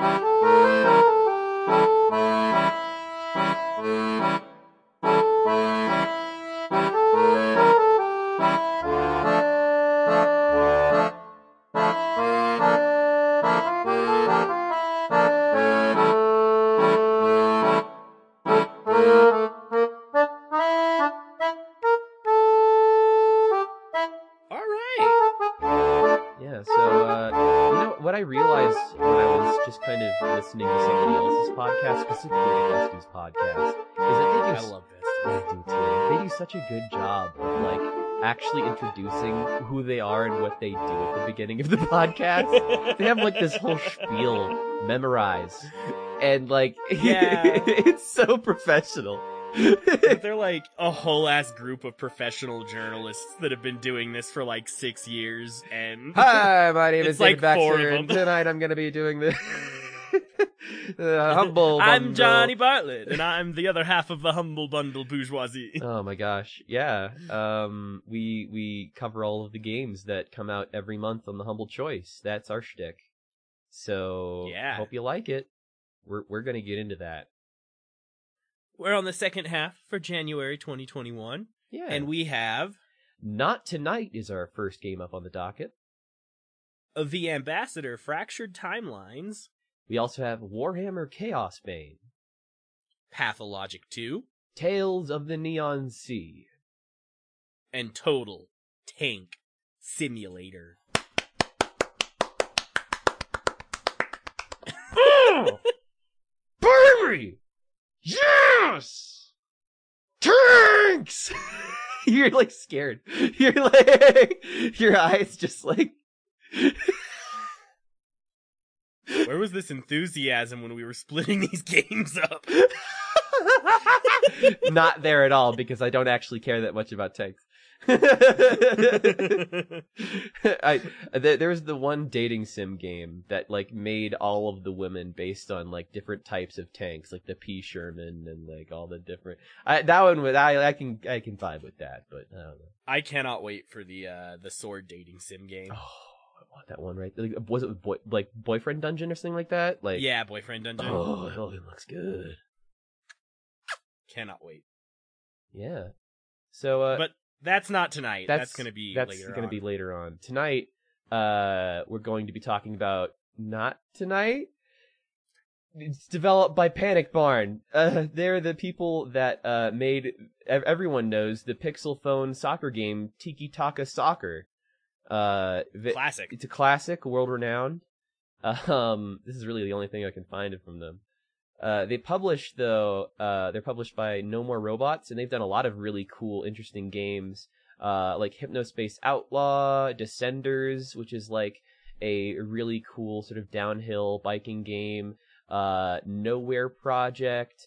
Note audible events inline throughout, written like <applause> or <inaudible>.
All what they do at the beginning of the <laughs> podcast. they have like this whole spiel memorized, and like <laughs> Yeah. it's so professional. But they're like a whole ass group of professional journalists that have been doing this for like six years, and Hi, my name <laughs> is like Baxter, and tonight I'm going to be doing the, the humble. <laughs> I'm Bundle. Johnny Bartlett, and I'm the other half of the humble bundle bourgeoisie. <laughs> Oh my gosh, yeah. Um, we we cover all of the games that come out every month on the Humble Choice. That's our shtick. So Yeah. hope you like it. We're we're gonna get into that. We're on the second half for January 2021, Yeah, and we have not tonight is our first game up on the docket. uh, the Ambassador Fractured Timelines, We also have Warhammer Chaos Bane, Pathologic 2, Tales of the Neon Sea. and Total Tank Simulator. <laughs> Oh, baby, yes, tanks. <laughs> You're like scared. <laughs> You're like your eyes just like. Where was this enthusiasm when we were splitting <laughs> these games up? Not there at all because I don't actually care that much about tanks. <laughs> I th- there was the one dating sim game that like made all of the women based on like different types of tanks, like the P Sherman and like all the different. I, that one would I I can I can vibe with that, but I don't know. I cannot wait for the uh the sword dating sim game. Oh, I want that one right. Like, was it boy like boyfriend dungeon or something like that? Like yeah, boyfriend dungeon. Oh, it looks good. Cannot wait. Yeah. So uh, But that's not tonight. That's, that's gonna be that's later gonna on. be later on tonight. Uh, we're going to be talking about not tonight. It's developed by Panic Barn. <laughs> Uh, they're the people that uh made everyone knows the pixel phone soccer game Tiki Taka Soccer. Uh, Classic. it's a classic, world renowned. <laughs> Um, this is really the only thing I can find from them. Uh, they publish though. Uh, they're published by No More Robots, and they've done a lot of really cool, interesting games. Uh, like Hypnospace Outlaw, Descenders, which is like a really cool sort of downhill biking game. Uh, Nowhere Prophet.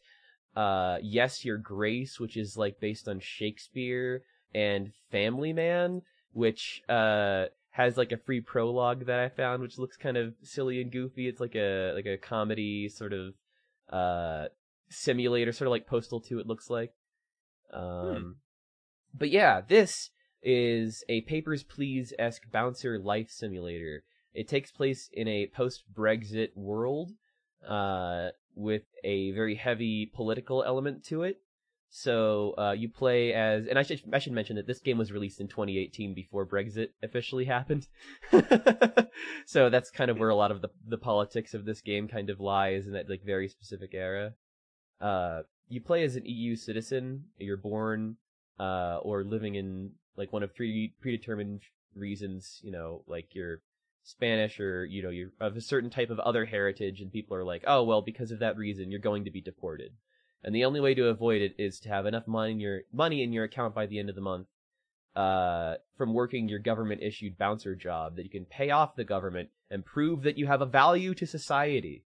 Uh, Yes, Your Grace, which is like based on Shakespeare, and Family Man, which uh has like a free prologue that I found, which looks kind of silly and goofy. It's like a like a comedy sort of uh simulator, sort of like Postal 2. It looks like. Um, but yeah, this is a Papers Please esque bouncer life simulator. It takes place in a post Brexit world, uh, with a very heavy political element to it. So uh, you play as, and I should I should mention that this game was released in 2018 before Brexit officially <laughs> happened. <laughs> so that's kind of where a lot of the the politics of this game kind of lies in that like very specific era. Uh, you play as an EU citizen. You're born uh, or living in like one of three predetermined reasons. You know, like you're Spanish or you know you're of a certain type of other heritage, and people are like, oh well, because of that reason, you're going to be deported. And the only way to avoid it is to have enough money in your money in your account by the end of the month, uh, from working your government issued bouncer job that you can pay off the government and prove that you have a value to society,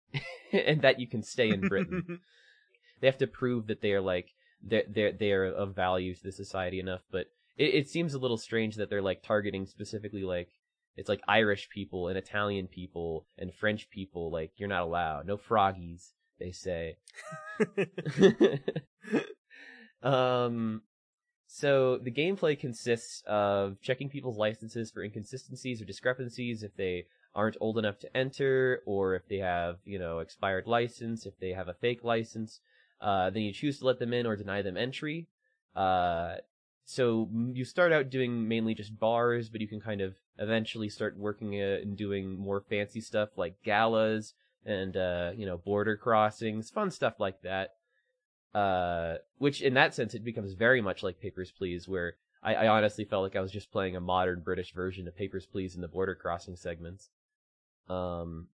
<laughs> and that you can stay in Britain. <laughs> they have to prove that they are like they're they're, they're of value to the society enough. But it, it seems a little strange that they're like targeting specifically like it's like Irish people and Italian people and French people. Like you're not allowed, no froggies. They say. <laughs> <laughs> um, so the gameplay consists of checking people's licenses for inconsistencies or discrepancies if they aren't old enough to enter, or if they have, you know, expired license, if they have a fake license, uh, then you choose to let them in or deny them entry. Uh, so you start out doing mainly just bars, but you can kind of eventually start working uh, and doing more fancy stuff like galas and uh, you know border crossings, fun stuff like that. Uh, which in that sense it becomes very much like Papers Please, where I, I honestly felt like I was just playing a modern British version of Papers Please in the border crossing segments. Um,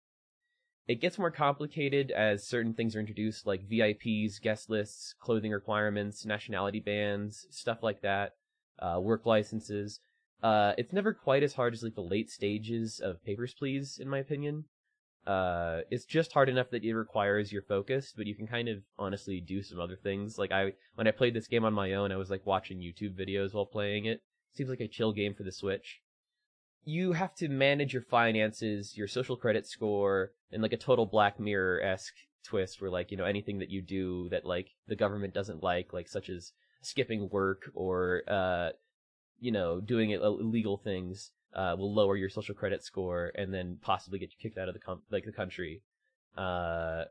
it gets more complicated as certain things are introduced, like VIPs, guest lists, clothing requirements, nationality bans, stuff like that, uh, work licenses. Uh, it's never quite as hard as like the late stages of Papers, Please, in my opinion. Uh, it's just hard enough that it requires your focus, but you can kind of honestly do some other things. Like I, when I played this game on my own, I was like watching YouTube videos while playing it. Seems like a chill game for the Switch you have to manage your finances, your social credit score, and like a total Black Mirror esque twist where like you know anything that you do that like the government doesn't like, like such as skipping work or uh you know doing illegal things, uh will lower your social credit score and then possibly get you kicked out of the com- like the country. Uh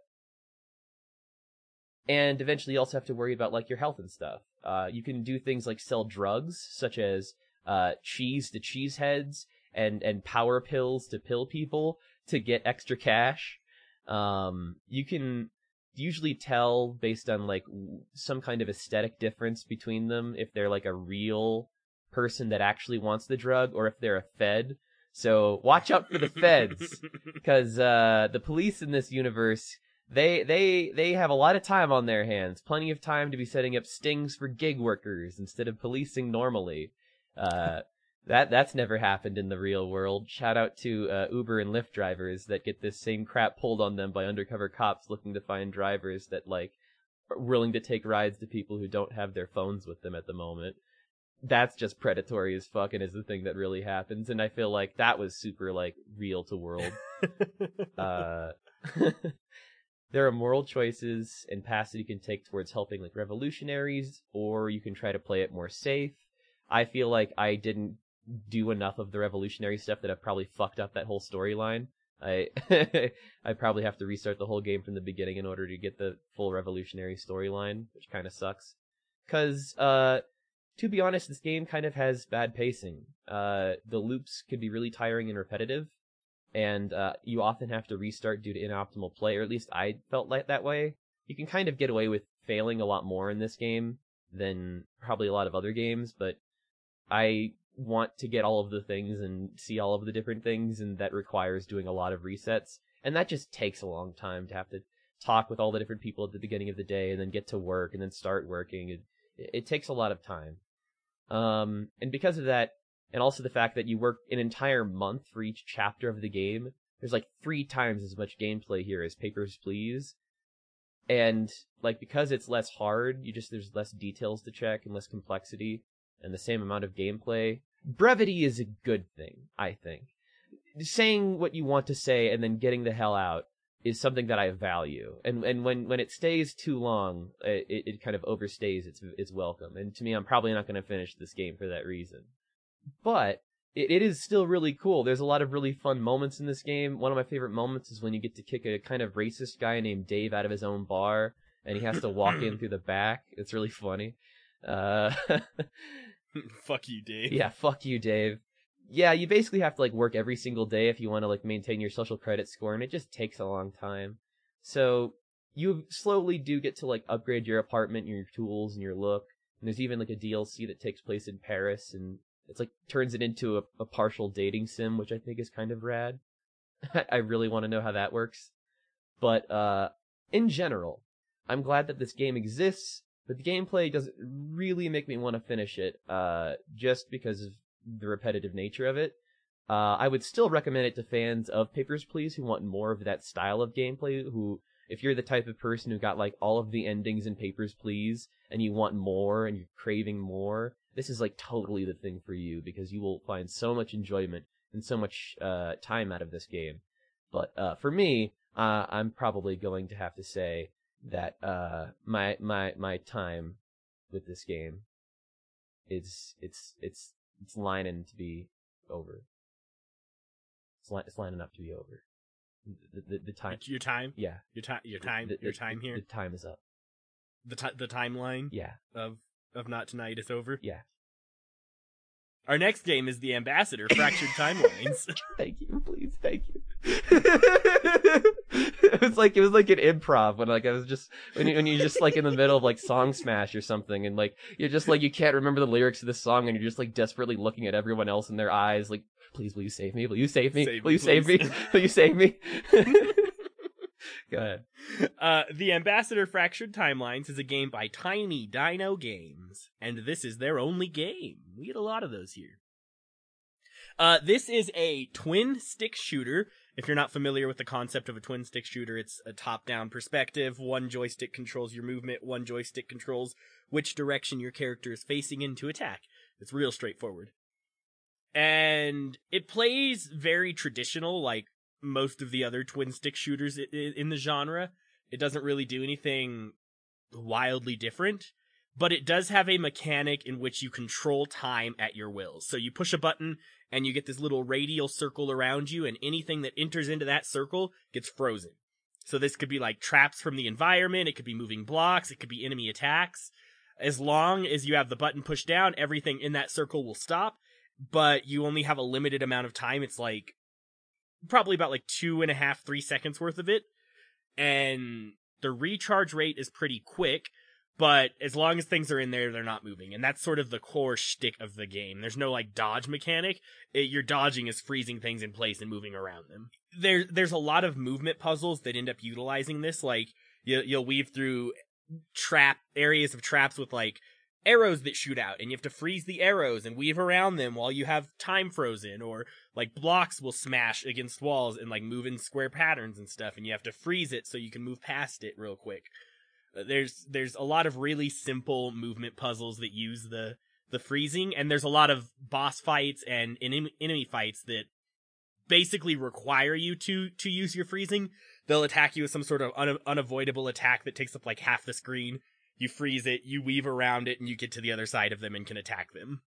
and eventually you also have to worry about like your health and stuff. Uh, you can do things like sell drugs, such as uh, cheese to cheese heads and and power pills to pill people to get extra cash. Um, you can usually tell based on like some kind of aesthetic difference between them if they're like a real person that actually wants the drug or if they're a fed. So watch out for the feds <laughs> because uh, the police in this universe they they they have a lot of time on their hands, plenty of time to be setting up stings for gig workers instead of policing normally. Uh, that that's never happened in the real world. Shout out to uh, Uber and Lyft drivers that get this same crap pulled on them by undercover cops looking to find drivers that like are willing to take rides to people who don't have their phones with them at the moment. That's just predatory as fuck and is the thing that really happens, and I feel like that was super like real to world. <laughs> uh, there are moral choices and paths that you can take towards helping like revolutionaries, or you can try to play it more safe. I feel like I didn't do enough of the revolutionary stuff that I've probably fucked up that whole storyline. I <laughs> I probably have to restart the whole game from the beginning in order to get the full revolutionary storyline, which kind of sucks. Cause uh, to be honest, this game kind of has bad pacing. Uh, the loops can be really tiring and repetitive, and uh, you often have to restart due to inoptimal play, or at least I felt like that way. You can kind of get away with failing a lot more in this game than probably a lot of other games, but I want to get all of the things and see all of the different things, and that requires doing a lot of resets. And that just takes a long time to have to talk with all the different people at the beginning of the day, and then get to work, and then start working. It, it takes a lot of time. Um, and because of that, and also the fact that you work an entire month for each chapter of the game, there's like three times as much gameplay here as Papers, Please. And like because it's less hard, you just there's less details to check and less complexity and the same amount of gameplay. Brevity is a good thing, I think. Saying what you want to say and then getting the hell out is something that I value. And and when, when it stays too long, it, it kind of overstays its its welcome. And to me, I'm probably not going to finish this game for that reason. But it, it is still really cool. There's a lot of really fun moments in this game. One of my favorite moments is when you get to kick a kind of racist guy named Dave out of his own bar, and he has to walk in <clears throat> through the back. It's really funny. Uh, <laughs> fuck you, Dave. Yeah, fuck you, Dave. Yeah, you basically have to like work every single day if you want to like maintain your social credit score, and it just takes a long time. So you slowly do get to like upgrade your apartment, your tools, and your look. And there's even like a DLC that takes place in Paris, and it's like turns it into a, a partial dating sim, which I think is kind of rad. <laughs> I really want to know how that works. But uh, in general, I'm glad that this game exists but the gameplay doesn't really make me want to finish it, uh, just because of the repetitive nature of it. Uh, I would still recommend it to fans of Papers, Please who want more of that style of gameplay. Who, if you're the type of person who got like all of the endings in Papers, Please, and you want more and you're craving more, this is like totally the thing for you because you will find so much enjoyment and so much uh, time out of this game. But uh, for me, uh, I'm probably going to have to say that uh my my my time with this game is it's it's it's lining to be over. It's, li- it's lining up to be over. The, the, the time. Your time, Yeah. your time, your time, The- your time here. The time is up. The ti- the timeline Yeah. of of not tonight is over. Yeah. Our next game is the Ambassador Fractured Timelines. <laughs> Thank you, please, thank you. <laughs> it was like it was like an improv when like I was just when you when you're just like in the middle of like song smash or something and like you're just like you can't remember the lyrics of this song and you're just like desperately looking at everyone else in their eyes like please will you save me? Will you save me? Save will you save me? <laughs> will you save me <laughs> go ahead Uh, the Ambassador Fractured Timelines is a game by Tiny Dino Games, and this is their only game. We get a lot of those here. Uh, this is a twin stick shooter. If you're not familiar with the concept of a twin stick shooter, it's a top down perspective. One joystick controls your movement, one joystick controls which direction your character is facing in to attack. It's real straightforward. And it plays very traditional, like most of the other twin stick shooters in the genre. It doesn't really do anything wildly different, but it does have a mechanic in which you control time at your will. So you push a button and you get this little radial circle around you, and anything that enters into that circle gets frozen. So this could be like traps from the environment, it could be moving blocks, it could be enemy attacks. As long as you have the button pushed down, everything in that circle will stop, but you only have a limited amount of time. It's like probably about like two and a half, three seconds worth of it. And the recharge rate is pretty quick, but as long as things are in there, they're not moving. And that's sort of the core shtick of the game. There's no like dodge mechanic. It, your dodging is freezing things in place and moving around them. There, there's a lot of movement puzzles that end up utilizing this. Like you, you'll weave through trap areas of traps with like arrows that shoot out and you have to freeze the arrows and weave around them while you have time frozen or like blocks will smash against walls and like move in square patterns and stuff and you have to freeze it so you can move past it real quick. Uh, there's there's a lot of really simple movement puzzles that use the the freezing and there's a lot of boss fights and enemy, enemy fights that basically require you to to use your freezing. They'll attack you with some sort of un- unavoidable attack that takes up like half the screen you freeze it, you weave around it, and you get to the other side of them and can attack them.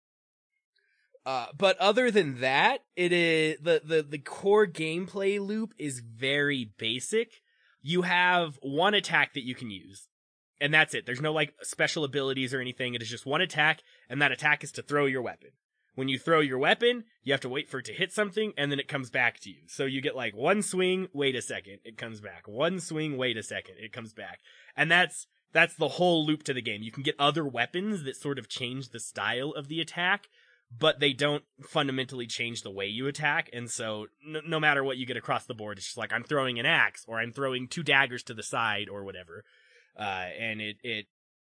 Uh, but other than that, it is the, the the core gameplay loop is very basic. You have one attack that you can use, and that's it. There's no like special abilities or anything. It is just one attack, and that attack is to throw your weapon. When you throw your weapon, you have to wait for it to hit something, and then it comes back to you. So you get like one swing, wait a second, it comes back. One swing, wait a second, it comes back. And that's that's the whole loop to the game. You can get other weapons that sort of change the style of the attack, but they don't fundamentally change the way you attack. And so, no, no matter what you get across the board, it's just like I'm throwing an axe or I'm throwing two daggers to the side or whatever. Uh, and it it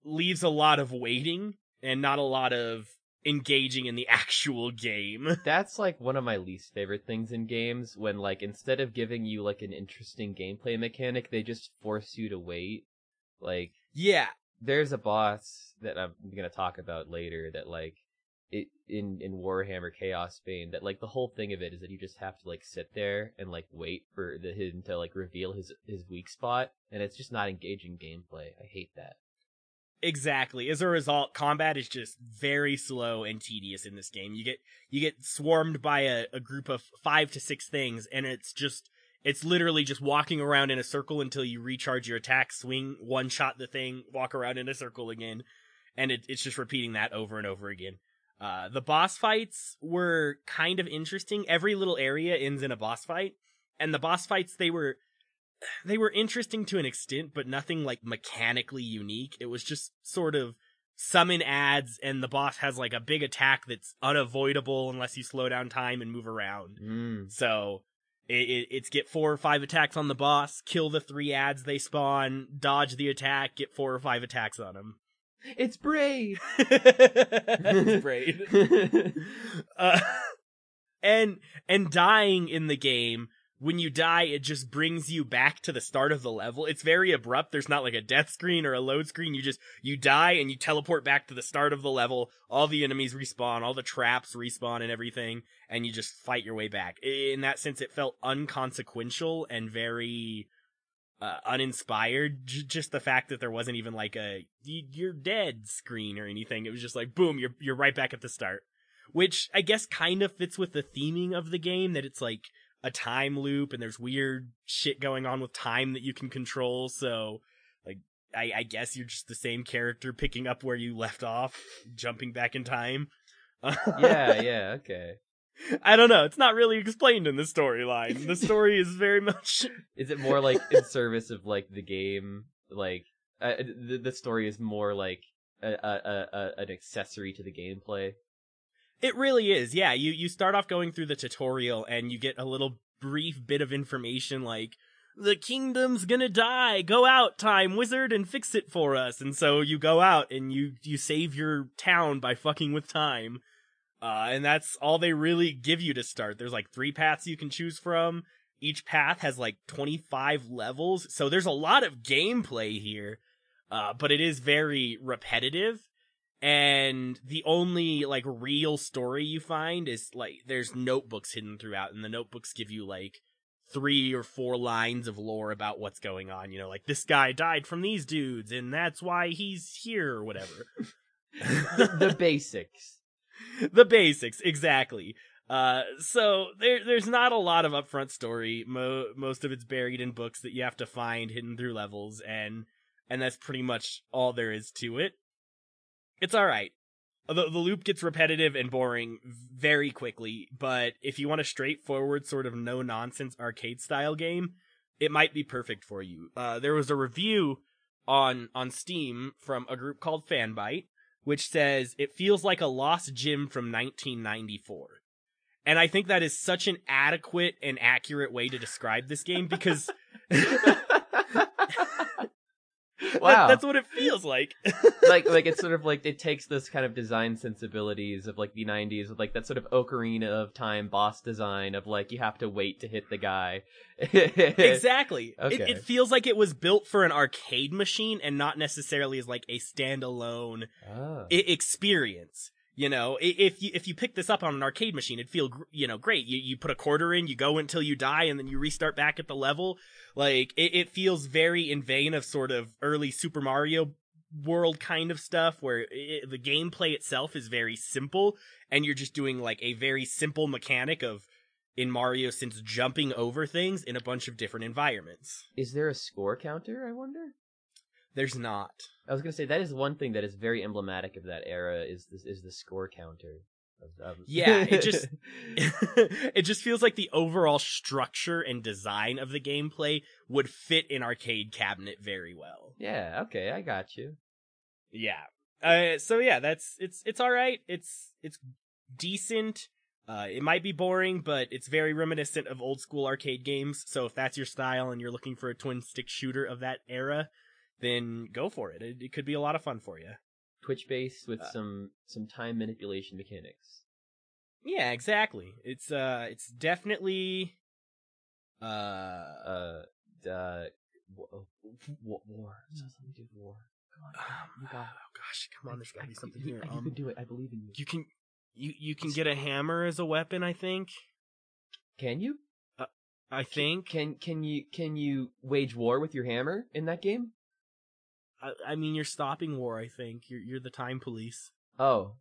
leaves a lot of waiting and not a lot of engaging in the <laughs> actual game. <laughs> That's like one of my least favorite things in games when like instead of giving you like an interesting gameplay mechanic, they just force you to wait. Like yeah, there's a boss that I'm gonna talk about later that like it in in Warhammer Chaos Bane that like the whole thing of it is that you just have to like sit there and like wait for the him to like reveal his his weak spot and it's just not engaging gameplay. I hate that. Exactly. As a result, combat is just very slow and tedious in this game. You get you get swarmed by a, a group of five to six things, and it's just it's literally just walking around in a circle until you recharge your attack, swing, one shot the thing, walk around in a circle again, and it, it's just repeating that over and over again. Uh, the boss fights were kind of interesting. Every little area ends in a boss fight, and the boss fights they were they were interesting to an extent, but nothing like mechanically unique. It was just sort of summon ads, and the boss has like a big attack that's unavoidable unless you slow down time and move around. Mm. So it, it, it's get four or five attacks on the boss, kill the three ads they spawn, dodge the attack, get four or five attacks on them. It's brave. <laughs> It's great. <laughs> Uh, <laughs> and and dying in the game when you die it just brings you back to the start of the level it's very abrupt there's not like a death screen or a load screen you just you die and you teleport back to the start of the level all the enemies respawn all the traps respawn and everything and you just fight your way back in that sense it felt unconsequential and very uh, uninspired. J- just the fact that there wasn't even like a "Y- "you're dead" screen or anything. It was just like boom, you're you're right back at the start. Which I guess kind of fits with the theming of the game that it's like a time loop and there's weird shit going on with time that you can control. So, like, I, I guess you're just the same character picking up where you left off, jumping back in time. yeah, <laughs> yeah, okay. I don't know. It's not really explained in the storyline. The story is very much. <laughs> Is it more like in service of like the game? Like uh, the the story is more like a, a, a an accessory to the gameplay. It really is. Yeah, you you start off going through the tutorial and you get a little brief bit of information like the kingdom's gonna die. Go out, time wizard, and fix it for us. And so you go out and you you save your town by fucking with time. Uh, and that's all they really give you to start. There's like three paths you can choose from. Each path has like 25 levels, so there's a lot of gameplay here. Uh, but it is very repetitive. And the only like real story you find is like there's notebooks hidden throughout, and the notebooks give you like three or four lines of lore about what's going on. You know, like this guy died from these dudes, and that's why he's here or whatever. <laughs> <laughs> the, the basics. <laughs> the basics, exactly. Uh, so there, there's not a lot of upfront story. Mo- most of it's buried in books that you have to find hidden through levels, and and that's pretty much all there is to it. It's all right. The, the loop gets repetitive and boring very quickly, but if you want a straightforward, sort of no nonsense arcade style game, it might be perfect for you. Uh, there was a review on on Steam from a group called Fanbyte, which says it feels like a lost gym from 1994. And I think that is such an adequate and accurate way to describe this game because <laughs> <laughs> <laughs> Wow. that, that's what it feels like. <laughs> like like it's <laughs> sort of like it takes this kind of design sensibilities of like the 90s with like that sort of ocarina of time boss design of like you have to wait to hit the guy exactly. Okay. It, it feels like it was built for an arcade machine and not necessarily as like a standalone oh. i- experience. You know, if you if you pick this up on an arcade machine, it'd feel you know great. You you put a quarter in, you go until you die, and then you restart back at the level. Like it, it feels very in vein of sort of early Super Mario world kind of stuff, where it, the gameplay itself is very simple, and you're just doing like a very simple mechanic of in Mario since jumping over things in a bunch of different environments. is there a score counter i wonder There's not. i was gonna say that is one thing that is very emblematic of that era is this is the score counter of, of... <laughs> Yeah, it just- <laughs> it just feels like the overall structure and design of the gameplay would fit an arcade cabinet very well. yeah okay i got you Yeah. Uh, so yeah, that's it's it's all right. It's it's decent. Uh, it might be boring, but it's very reminiscent of old school arcade games. So if that's your style and you're looking for a twin stick shooter of that era, then go for it. It, it could be a lot of fun for you. twitch based with Uh, some some time manipulation mechanics Yeah, exactly. It's uh, it's definitely uh, uh uh war, war. Something to do with war Um, you oh gosh, come on, there's gotta be something you, here. you Um, can do it i believe in you you can you you can get a hammer as a weapon. I think. can you I think. Can can you can you wage war with your hammer in that game? I, I mean, you're stopping war. I think you're you're the time police. Oh,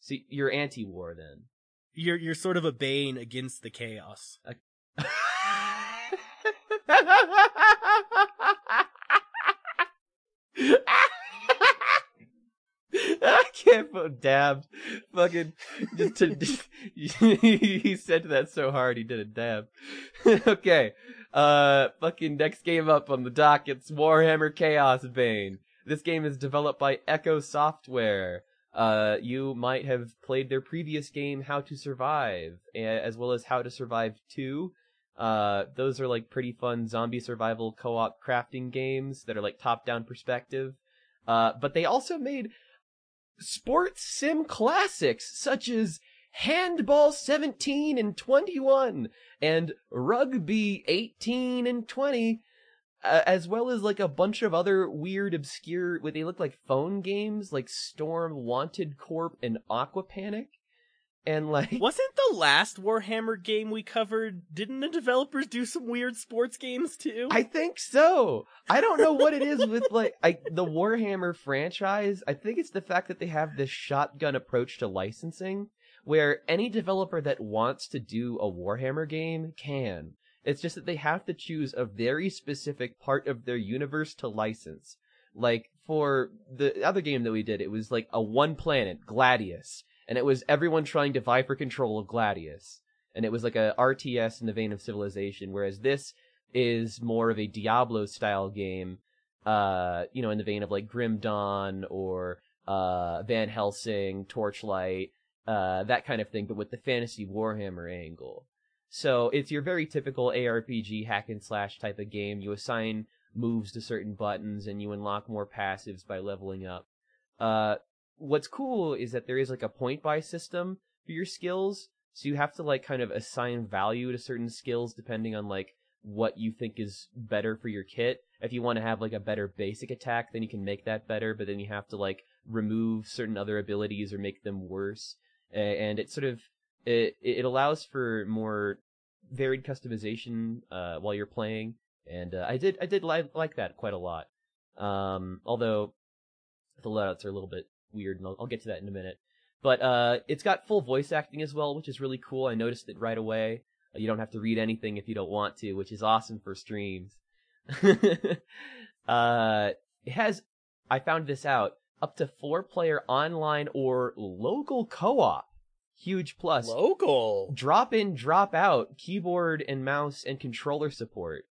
so you're anti-war then? You're you're sort of a bane against the chaos. <laughs> I can't put dabbed. Fucking just to, <laughs> he said that so hard he did a dab. <laughs> okay. Uh fucking next game up on the docket's Warhammer Chaos Bane. This game is developed by Eko Software. Uh you might have played their previous game How to Survive as well as How to Survive 2. Uh those are like pretty fun zombie survival co-op crafting games that are like top-down perspective. Uh but they also made sports sim classics such as Handball 17 and 21 and Rugby 18 and 20 uh, as well as like a bunch of other weird obscure what they look like phone games like Storm Wanted Corp and Aqua Panic and like Wasn't the last Warhammer game we covered? Didn't the developers do some weird sports games too? I think so. I don't know what it is with like I, the Warhammer franchise. I think it's the fact that they have this shotgun approach to licensing, where any developer that wants to do a Warhammer game can. It's just that they have to choose a very specific part of their universe to license. Like for the other game that we did, it was like a one planet, Gladius, and it was everyone trying to vie for control of Gladius. And it was like a RTS in the vein of Civilization, whereas this is more of a Diablo style game, uh, you know, in the vein of like Grim Dawn or uh, Van Helsing, Torchlight, uh, that kind of thing, but with the fantasy Warhammer angle. So it's your very typical ARPG hack and slash type of game. You assign moves to certain buttons and you unlock more passives by leveling up. Uh, what's cool is that there is like a point buy system for your skills. So you have to like kind of assign value to certain skills depending on like what you think is better for your kit. If you want to have like a better basic attack, then you can make that better, but then you have to like remove certain other abilities or make them worse. And it sort of it it allows for more varied customization uh, while you're playing, and uh, I did I did li- like that quite a lot. Um, although the loadouts are a little bit weird, and I'll, I'll get to that in a minute. But uh, it's got full voice acting as well, which is really cool. I noticed it right away. You don't have to read anything if you don't want to, which is awesome for streams. <laughs> uh, it has, I found this out, up to four player online or local co-op. Huge plus. Local. Drop in, drop out, keyboard and mouse and controller support.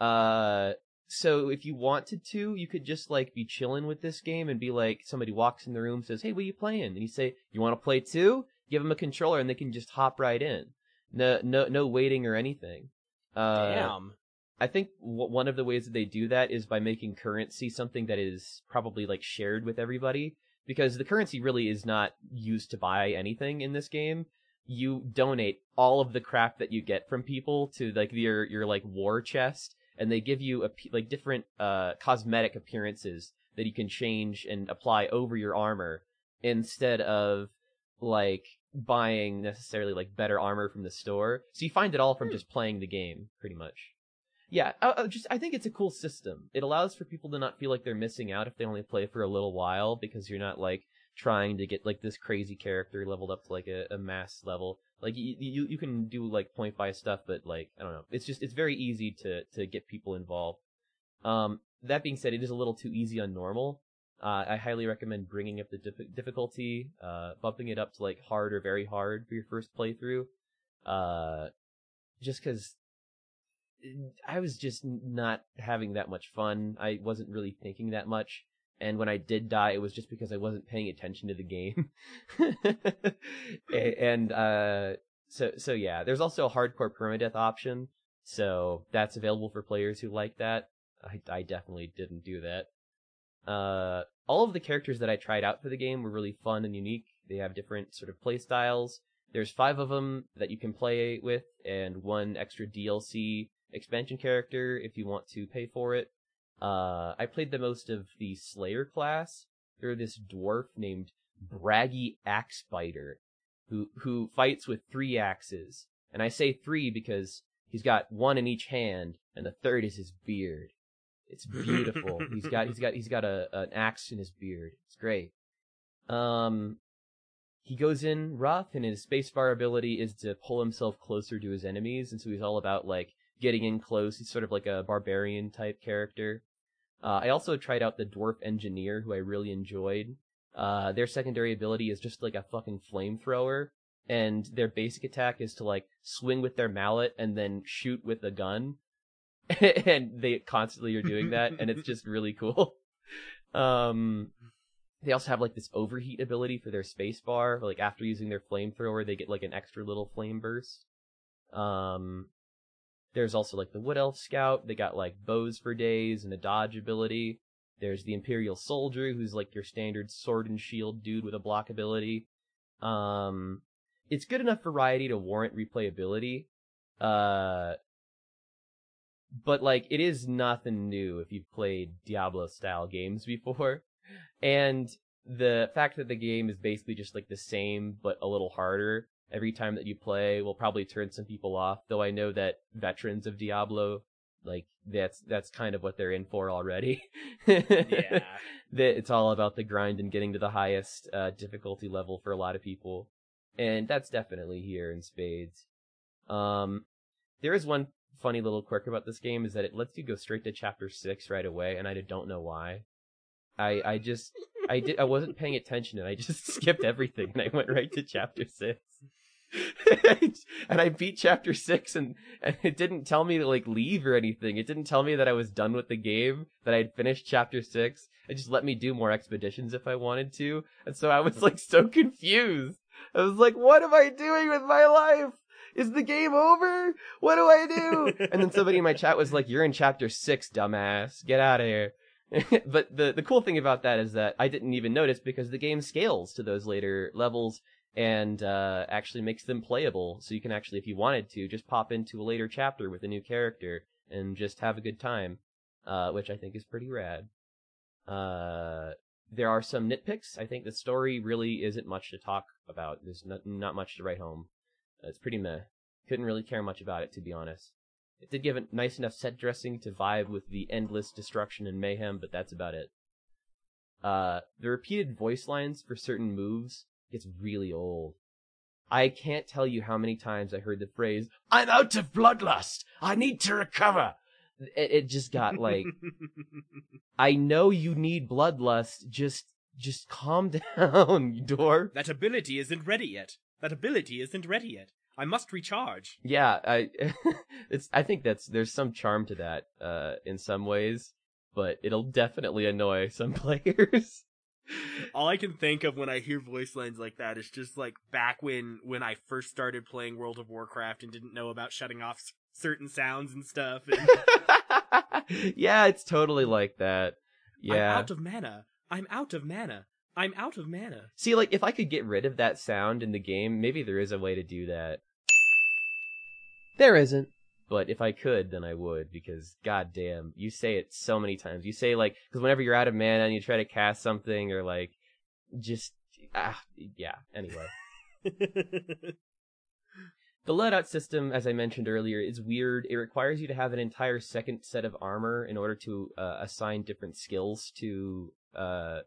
Uh, so if you wanted to, you could just like be chilling with this game and be like, somebody walks in the room, says, "Hey, what are you playing?" And you say, "You want to play too?" Give them a controller and they can just hop right in. No, no, no waiting or anything. Uh, Damn. I think w- one of the ways that they do that is by making currency something that is probably like shared with everybody because the currency really is not used to buy anything in this game. You donate all of the crap that you get from people to like your your like war chest and they give you a, like different uh cosmetic appearances that you can change and apply over your armor instead of like buying necessarily like better armor from the store. So you find it all from just playing the game, pretty much. Yeah, I, I just I think it's a cool system. It allows for people to not feel like they're missing out if they only play for a little while because you're not like trying to get like this crazy character leveled up to like a, a mass level. Like you, you you can do like point buy stuff, but like I don't know, it's just it's very easy to to get people involved. Um, that being said, it is a little too easy on normal. Uh, I highly recommend bringing up the dif- difficulty, uh, bumping it up to like hard or very hard for your first playthrough. Uh, just because I was just not having that much fun. I wasn't really thinking that much. And when I did die, it was just because I wasn't paying attention to the game. <laughs> and, uh, so, so yeah, there's also a hardcore permadeath option. So that's available for players who like that. I, I definitely didn't do that. Uh, all of the characters that I tried out for the game were really fun and unique. They have different sort of play styles. There's five of them that you can play with and one extra DLC expansion character if you want to pay for it. Uh, I played the most of the Slayer class. They're this dwarf named Bragi Axebiter, who who fights with three axes. And I say three because he's got one in each hand, and the third is his beard. It's beautiful. <laughs> he's got he's got he's got a an axe in his beard. It's great. Um, he goes in rough, and his spacebar ability is to pull himself closer to his enemies, and so he's all about like getting in close. He's sort of like a barbarian type character. Uh, I also tried out the dwarf engineer, who I really enjoyed. Uh, their secondary ability is just like a fucking flamethrower, and their basic attack is to like swing with their mallet and then shoot with a gun. <laughs> and they constantly are doing that, and it's just really <laughs> cool. Um, they also have like this overheat ability for their space bar. Like after using their flamethrower, they get like an extra little flame burst. Um, there's also like the Wood Elf Scout. They got like bows for days and a dodge ability. There's the Imperial Soldier, who's like your standard sword and shield dude with a block ability. Um, it's good enough variety to warrant replayability. Uh, but like it is nothing new if you've played Diablo style games before. And the fact that the game is basically just like the same but a little harder every time that you play will probably turn some people off. Though I know that veterans of Diablo, like that's that's kind of what they're in for already. Yeah. <laughs> that it's all about the grind and getting to the highest uh, difficulty level for a lot of people. and that's definitely here in spades. Um, there is one funny little quirk about this game is that it lets you go straight to chapter six right away, and I don't know why. I I just I did I wasn't paying attention and I just <laughs> skipped everything and I went right to chapter six. <laughs> and I beat chapter six and, and it didn't tell me to like leave or anything. It didn't tell me that I was done with the game, that I had finished chapter six. It just let me do more expeditions if I wanted to. And so I was like so confused. I was like, what am I doing with my life? Is the game over? What do I do? and then somebody in my chat was like, you're in chapter six, dumbass. Get out of here. <laughs> but the, the cool thing about that is that I didn't even notice because the game scales to those later levels and uh, actually makes them playable. So you can actually, if you wanted to, just pop into a later chapter with a new character and just have a good time, uh, which I think is pretty rad. Uh, there are some nitpicks. I think the story really isn't much to talk about. There's not, not much to write home. It's pretty meh. Couldn't really care much about it, to be honest. It did give a nice enough set dressing to vibe with the endless destruction and mayhem, but that's about it. Uh, the repeated voice lines for certain moves gets really old. I can't tell you how many times I heard the phrase, I'm out of bloodlust! I need to recover! It, it just got like, <laughs> I know you need bloodlust, just, just calm <laughs> down, you dwarf. That ability isn't ready yet. That ability isn't ready yet. I must recharge. Yeah, I, <laughs> it's, I think that's, there's some charm to that, uh, in some ways, but it'll definitely annoy some players. All I can think of when I hear voice lines like that is just like back when when I first started playing World of Warcraft and didn't know about shutting off s- certain sounds and stuff. And <laughs> yeah, it's totally like that. Yeah. I'm out of mana. I'm out of mana. I'm out of mana. See, like, if I could get rid of that sound in the game, maybe there is a way to do that. There isn't. But if I could, then I would, because goddamn, you say it so many times. You say, like, because whenever you're out of mana and you try to cast something, or, like, just, ah, yeah, anyway. <laughs> The loadout system, as I mentioned earlier, is weird. It requires you to have an entire second set of armor in order to uh, assign different skills to, uh,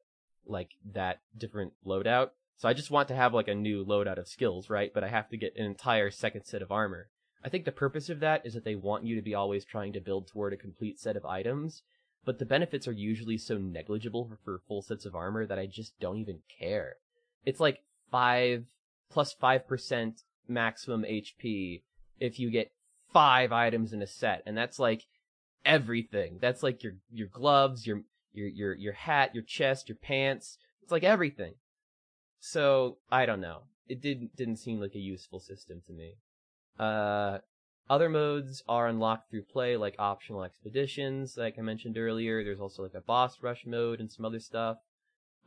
like that different loadout. So I just want to have like a new loadout of skills, right? But I have to get an entire second set of armor. I think the purpose of that is that they want you to be always trying to build toward a complete set of items, but the benefits are usually so negligible for, for full sets of armor that I just don't even care. It's like five plus five percent maximum HP if you get five items in a set, and that's like everything. That's like your your gloves, your your your your hat, your chest, your pants. It's like everything. So I don't know. It didn't didn't seem like a useful system to me. Uh, other modes are unlocked through play, like optional expeditions, like I mentioned earlier. There's also like a boss rush mode and some other stuff.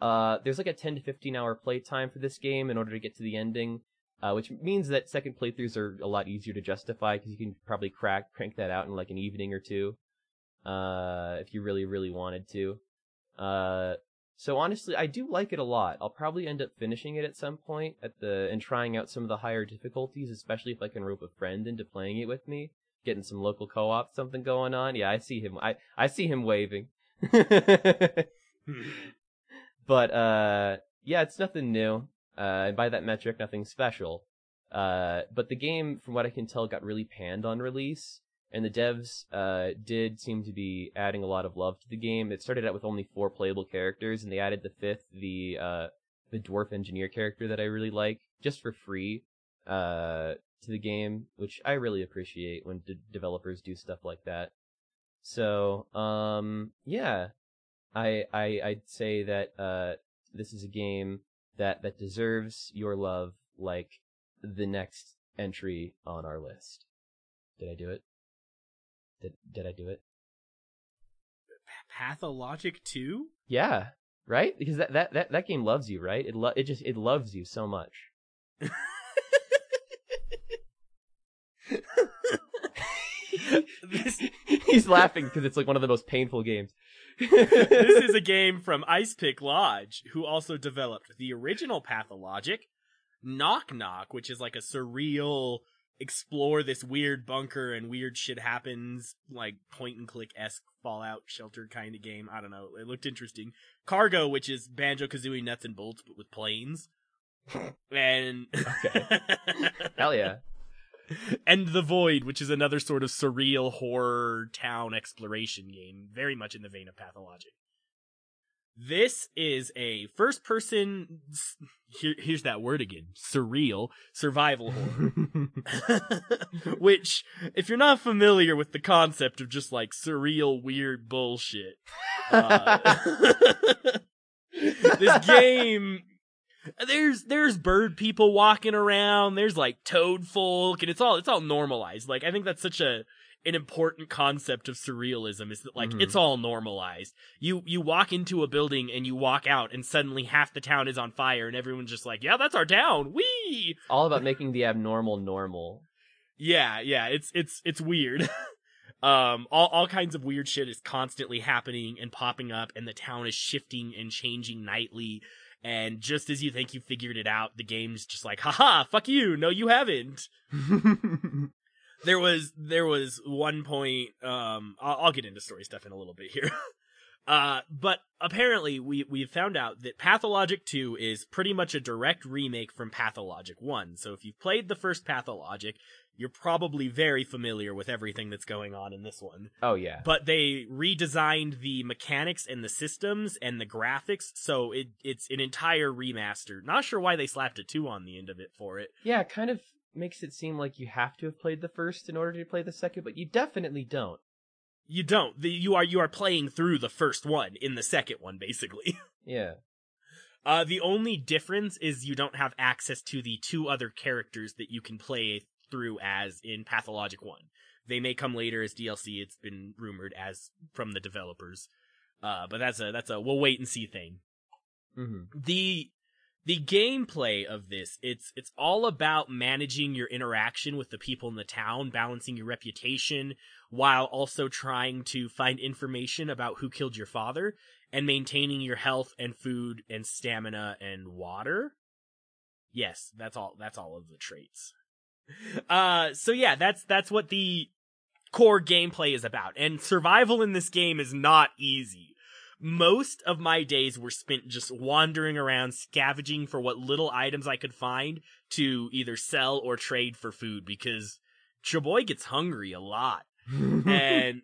Uh, there's like a 10 to 15 hour play time for this game in order to get to the ending, uh, which means that second playthroughs are a lot easier to justify because you can probably crack crank that out in like an evening or two, uh, if you really really wanted to. So honestly, I do like it a lot. I'll probably end up finishing it at some point at the and trying out some of the higher difficulties, especially if I can rope a friend into playing it with me, getting some local co-op something going on. Yeah, I see him. I I see him waving. <laughs> but uh, yeah, it's nothing new. Uh, and by that metric, nothing special. Uh, but the game, from what I can tell, got really panned on release, and the devs uh, did seem to be adding a lot of love to the game. It started out with only four playable characters, and they added the fifth, the uh, the dwarf engineer character that I really like, just for free uh, to the game, which I really appreciate when developers do stuff like that. So, um, yeah, I I I'd say that uh, this is a game that that deserves your love, like the next entry on our list. Did I do it? Did did I do it? Pathologic 2? Yeah, right? Because that that that, that game loves you, right? It lo- it just it loves you so much. This- <laughs> He's laughing because it's like one of the most painful games. this is a <laughs> game from Ice Pick Lodge, who also developed the original Pathologic, Knock Knock, which is like a surreal explore this weird bunker and weird shit happens, like point and click esque Fallout shelter kind of game. I don't know. It looked interesting. Cargo, which is Banjo Kazooie Nuts and Bolts, but with planes. <laughs> and Okay. <laughs> Hell yeah. and the Void, which is another sort of surreal horror town exploration game, very much in the vein of Pathologic. This is a first person here, here's that word again, surreal survival horror. <laughs> <laughs> which if you're not familiar with the concept of just like surreal weird bullshit, uh, <laughs> this game there's there's bird people walking around there's like toad folk and it's all it's all normalized like i think that's such a an important concept of surrealism is that like Mhm. it's all normalized you you walk into a building and you walk out and suddenly half the town is on fire and everyone's just like yeah that's our town wee All about making the abnormal normal. yeah, yeah, it's it's it's weird. <laughs> um, all all kinds of weird shit is constantly happening and popping up, and the town is shifting and changing nightly. And just as you think you figured it out, the game's just like, haha, fuck you, no, you haven't. <laughs> There was there was one point. Um, I'll, I'll get into story stuff in a little bit here. <laughs> Uh, but apparently we we found out that Pathologic 2 is pretty much a direct remake from Pathologic 1. So if you've played the first Pathologic, you're probably very familiar with everything that's going on in this one. oh yeah. But they redesigned the mechanics and the systems and the graphics, so it it's an entire remaster. Not sure why they slapped a 2 on the end of it for it. Yeah, kind of makes it seem like you have to have played the first in order to play the second, but you definitely don't. You don't. The, you are you are playing through the first one in the second one basically. <laughs> Yeah. Uh, the only difference is you don't have access to the two other characters that you can play through as in Pathologic 1. They may come later as DLC, it's been rumored as from the developers. Uh, but that's a, that's a, we'll wait and see thing. hmm The, the gameplay of this, it's, it's all about managing your interaction with the people in the town, balancing your reputation, while also trying to find information about who killed your father and maintaining your health and food and stamina and water. Yes, that's all that's all of the traits. Uh so yeah, that's that's what the core gameplay is about. And survival in this game is not easy. Most of my days were spent just wandering around scavenging for what little items I could find to either sell or trade for food because Chaboy gets hungry a lot. <laughs> And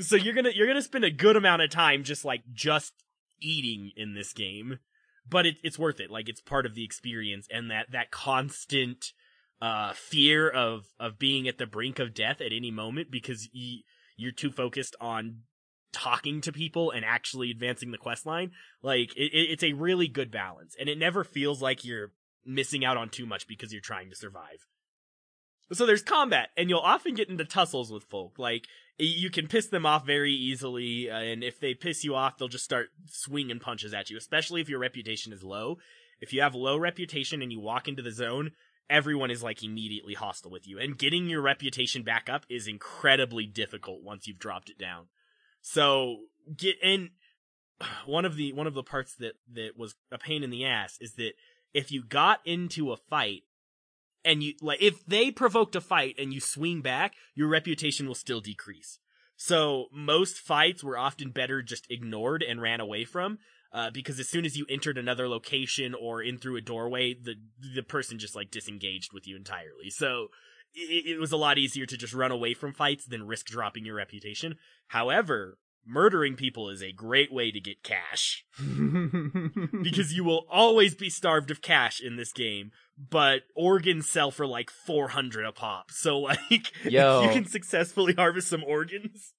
so you're gonna you're gonna spend a good amount of time just like just eating in this game but it, it's worth it. Like it's part of the experience and that that constant uh fear of of being at the brink of death at any moment because you, you're too focused on talking to people and actually advancing the quest line like it, it, it's a really good balance and it never feels like you're missing out on too much because you're trying to survive so there's combat, and you'll often get into tussles with folk. Like you can piss them off very easily, and if they piss you off, they'll just start swinging punches at you. Especially if your reputation is low. If you have low reputation and you walk into the zone, everyone is like immediately hostile with you, and getting your reputation back up is incredibly difficult once you've dropped it down. So get in. <sighs> One of the one of the parts that that was a pain in the ass is that if you got into a fight and you like if they provoked a fight and you swing back, your reputation will still decrease. So most fights were often better just ignored and ran away from. Uh, because as soon as you entered another location or in through a doorway, the the person just like disengaged with you entirely. So it, it was a lot easier to just run away from fights than risk dropping your reputation. However, murdering people is a great way to get cash <laughs> because you will always be starved of cash in this game but organs sell for like 400 a pop so like Yo. if <laughs> you can successfully harvest some organs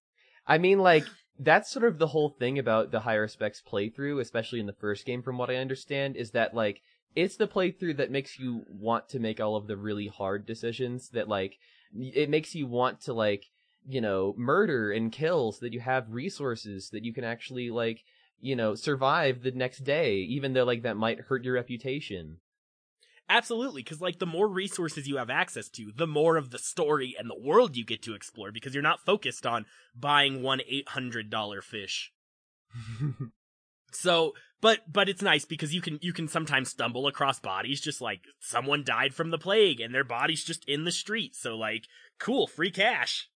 I mean, like, that's sort of the whole thing about the Haruspex playthrough, especially in the first game, from what I understand, is that, like, it's the playthrough that makes you want to make all of the really hard decisions that, like, it makes you want to, like, you know, murder and kill so that you have resources that you can actually, like, you know, survive the next day, even though, like, that might hurt your reputation. absolutely because like the more resources you have access to the more of the story and the world you get to explore because you're not focused on buying one $800 fish <laughs> So, but but it's nice because you can you can sometimes stumble across bodies just like someone died from the plague and their body's just in the street. So like, cool, free cash.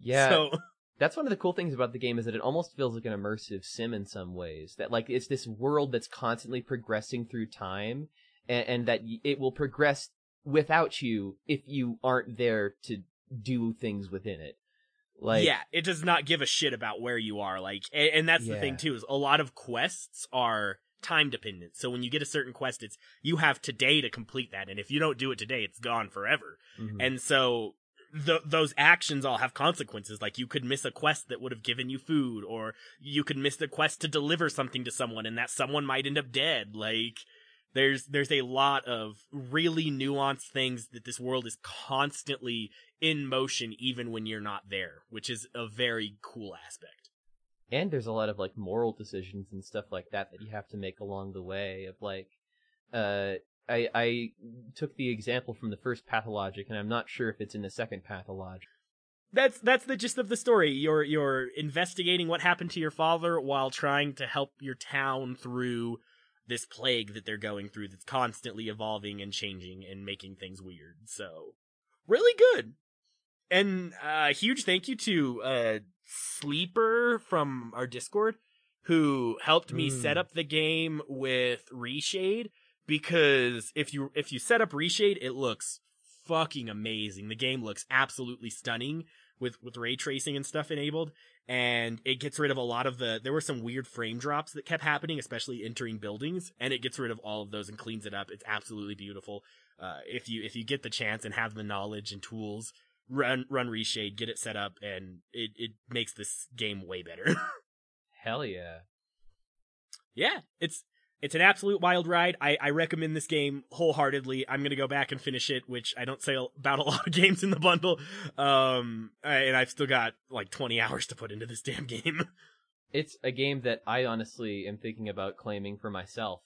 yeah. So <laughs> that's one of the cool things about the game is that it almost feels like an immersive sim in some ways that like it's this world that's constantly progressing through time and, and that it will progress without you if you aren't there to do things within it. Like yeah, it does not give a shit about where you are. Like, and, and that's the thing too is a lot of quests are time dependent. So when you get a certain quest, it's you have today to complete that, and if you don't do it today, it's gone forever. mhm. And so th- those actions all have consequences. Like you could miss a quest that would have given you food, or you could miss the quest to deliver something to someone, and that someone might end up dead. Like there's there's a lot of really nuanced things that this world is constantly in motion, even when you're not there, which is a very cool aspect. and there's a lot of like moral decisions and stuff like that that you have to make along the way of like uh I I took the example from the first pathologic and I'm not sure if it's in the second pathologic. That's that's the gist of the story. You're you're investigating what happened to your father while trying to help your town through this plague that they're going through that's constantly evolving and changing and making things weird. So, really good. And uh huge thank you to uh Sleeper from our Discord who helped me Mm. set up the game with Reshade because if you if you set up Reshade it looks fucking amazing. The game looks absolutely stunning with with ray tracing and stuff enabled and it gets rid of a lot of the there were some weird frame drops that kept happening especially entering buildings and it gets rid of all of those and cleans it up. It's absolutely beautiful. Uh if you if you get the chance and have the knowledge and tools run run reshade get it set up and it it makes this game way better. <laughs> Hell yeah. yeah it's it's an absolute wild ride. I, I recommend this game wholeheartedly. I'm gonna go back and finish it, which I don't say about a <laughs> lot of games in the bundle. Um, and I've still got like 20 hours to put into this damn game. <laughs> It's a game that I honestly am thinking about claiming for myself.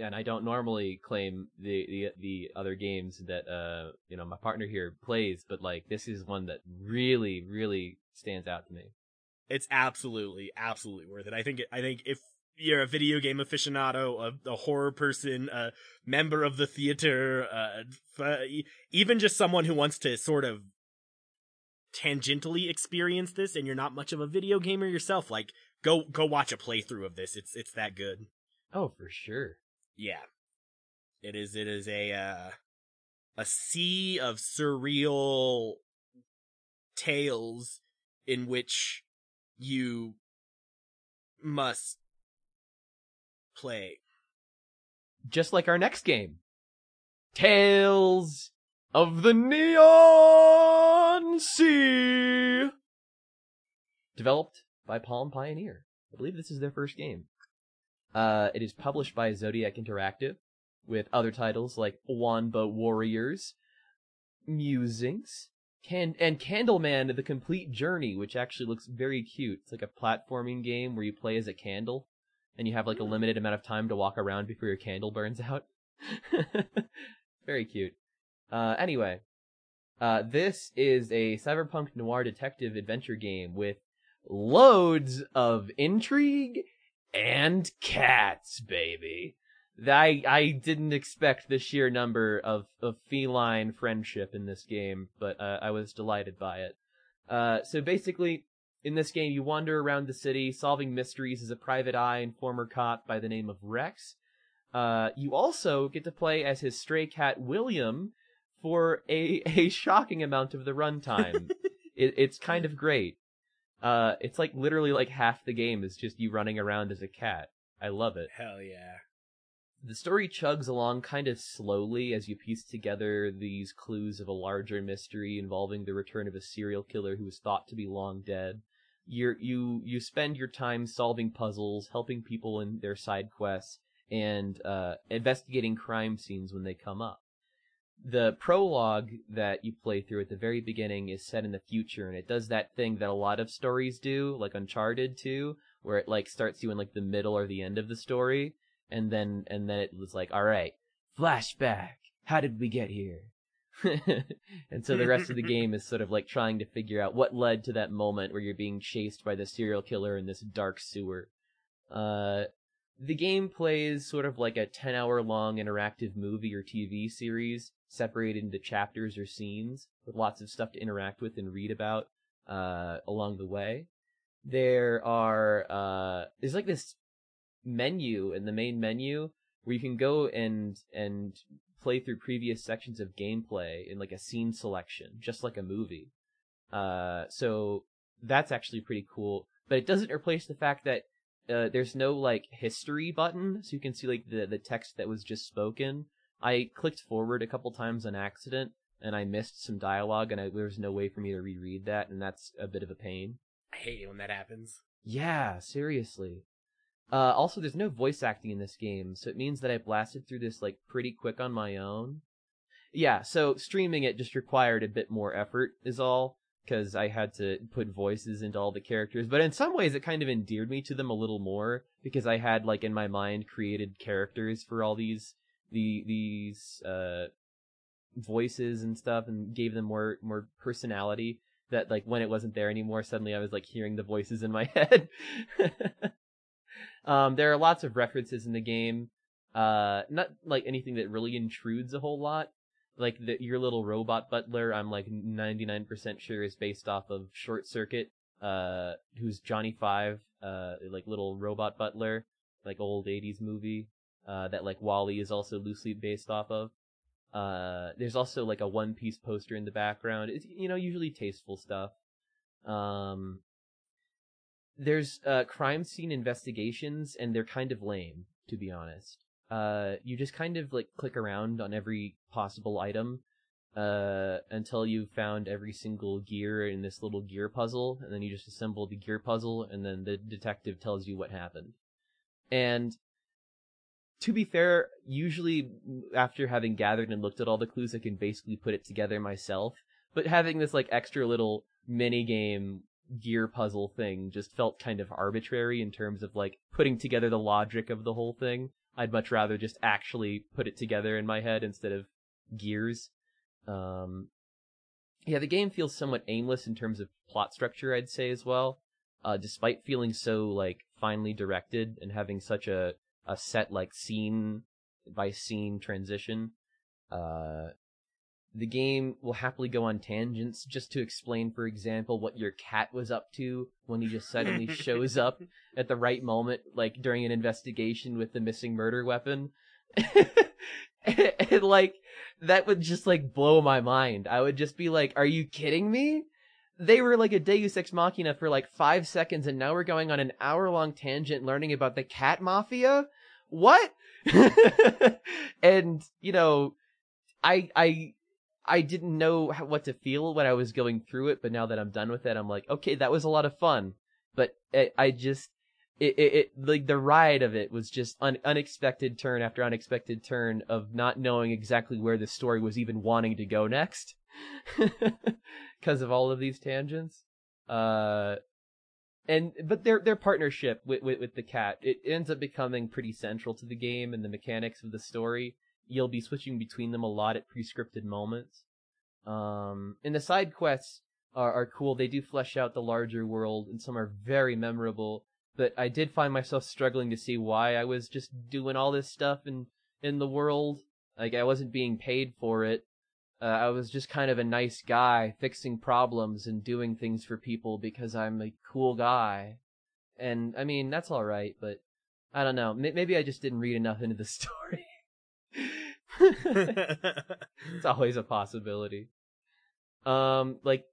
And I don't normally claim the, the the other games that uh you know my partner here plays, but like this is one that really really stands out to me. It's absolutely, absolutely worth it. I think, it, I think if you're a video game aficionado, a, a horror person, a member of the theater, uh, even just someone who wants to sort of tangentially experience this, and you're not much of a video gamer yourself, like go go watch a playthrough of this. It's it's that good. Oh, for sure. Yeah, it is. It is a uh, a sea of surreal tales in which you must play. Just like our next game. Tales of the Neon Sea. Developed by Palm Pioneer. I believe this is their first game. Uh, it is published by Zodiac Interactive, with other titles like Wanba Warriors, Musings, Can- and Candleman The Complete Journey, which actually looks very cute. It's like a platforming game where you play as a candle, and you have like a limited amount of time to walk around before your candle burns out. <laughs> very cute. Uh, anyway, uh, this is a cyberpunk noir detective adventure game with loads of intrigue and cats, baby. I I didn't expect the sheer number of, of feline friendship in this game, but uh, I was delighted by it. Uh, so basically, in this game, you wander around the city solving mysteries as a private eye and former cop by the name of Rex. Uh, you also get to play as his stray cat William for a <laughs> a shocking amount of the runtime. <laughs> it, it's kind of great. Uh, it's like literally like half the game is just you running around as a cat. I love it. Hell yeah. The story chugs along kind of slowly as you piece together these clues of a larger mystery involving the return of a serial killer who is thought to be long dead. You're, you you spend your time solving puzzles, helping people in their side quests, and uh, investigating crime scenes when they come up. The prologue that you play through at the very beginning is set in the future, and it does that thing that a lot of stories do, like Uncharted 2, where it like starts you in like the middle or the end of the story, and then and then it was like, all right, flashback. How did we get here? <laughs> and so the rest of the game is sort of like trying to figure out what led to that moment where you're being chased by the serial killer in this dark sewer. Uh, the game plays sort of like a 10 hour long interactive movie or TV series separated into chapters or scenes with lots of stuff to interact with and read about uh, along the way. There are uh, there's like this menu in the main menu where you can go and and play through previous sections of gameplay in like a scene selection, just like a movie. Uh, so that's actually pretty cool. But it doesn't replace the fact that uh, there's no like history button, so you can see like the the text that was just spoken. I clicked forward a couple times on accident, and I missed some dialogue, and I, there was no way for me to reread that, and that's a bit of a pain. I hate it when that happens. Yeah, seriously. Uh, also, there's no voice acting in this game, so it means that I blasted through this like pretty quick on my own. Yeah, so streaming it just required a bit more effort, is all, because I had to put voices into all the characters. But in some ways, it kind of endeared me to them a little more because I had like in my mind created characters for all these the these uh voices and stuff, and gave them more more personality. That like when it wasn't there anymore, suddenly I was like hearing the voices in my <laughs> head. Um, there are lots of references in the game. Uh, not like anything that really intrudes a whole lot. Like the, your little robot butler, I'm like 99% sure is based off of Short Circuit, uh, who's Johnny Five, uh, like little robot butler, like old 80s movie, uh, that like WALL-E is also loosely based off of. Uh, there's also like a One Piece poster in the background. It's, you know, usually tasteful stuff. Um, there's uh, crime scene investigations, and they're kind of lame, to be honest. Uh, you just kind of like click around on every possible item uh, until you've found every single gear in this little gear puzzle, and then you just assemble the gear puzzle, and then the detective tells you what happened. And to be fair, usually after having gathered and looked at all the clues, I can basically put it together myself. But having this like extra little mini game gear puzzle thing just felt kind of arbitrary in terms of like putting together the logic of the whole thing. I'd much rather just actually put it together in my head instead of gears. Um, yeah, the game feels somewhat aimless in terms of plot structure, I'd say as well. Uh, despite feeling so like finely directed and having such a a set like scene by scene transition. Uh, the game will happily go on tangents just to explain, for example, what your cat was up to when he just suddenly <laughs> shows up at the right moment, like during an investigation with the missing murder weapon. <laughs> and, like, that would just like blow my mind. I would just be like, are you kidding me? They were like a Deus Ex Machina for like five seconds, and now we're going on an hour long tangent learning about the cat mafia? What? <laughs> and, you know, I, I, I didn't know what to feel when I was going through it, but now that I'm done with it, I'm like, okay, that was a lot of fun. But it, I just, it, it, it, like the ride of it was just un, unexpected turn after unexpected turn of not knowing exactly where the story was even wanting to go next, <laughs> because of all of these tangents. Uh, and but their their partnership with, with with the cat it ends up becoming pretty central to the game and the mechanics of the story you'll be switching between them a lot at pre-scripted moments. Um, and the side quests are, are cool. They do flesh out the larger world, and some are very memorable. But I did find myself struggling to see why I was just doing all this stuff in in the world. Like I wasn't being paid for it. Uh, I was just kind of a nice guy fixing problems and doing things for people because I'm a cool guy. And I mean, that's all right, but I don't know. Maybe I just didn't read enough into the <laughs> story it's always a possibility. Um, like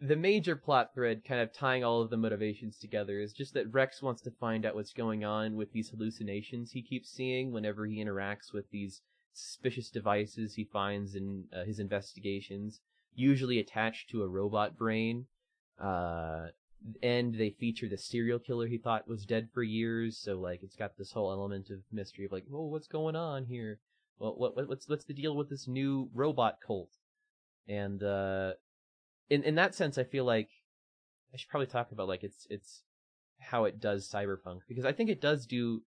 the major plot thread, kind of tying all of the motivations together, is just that Rex wants to find out what's going on with these hallucinations he keeps seeing whenever he interacts with these suspicious devices he finds in uh, his investigations, usually attached to a robot brain. Uh, and they feature the serial killer he thought was dead for years, so like it's got this whole element of mystery of like, oh, what's going on here? Well, what, what what's what's the deal with this new robot cult? And uh, in in that sense, I feel like I should probably talk about like it's it's how it does cyberpunk because I think it does do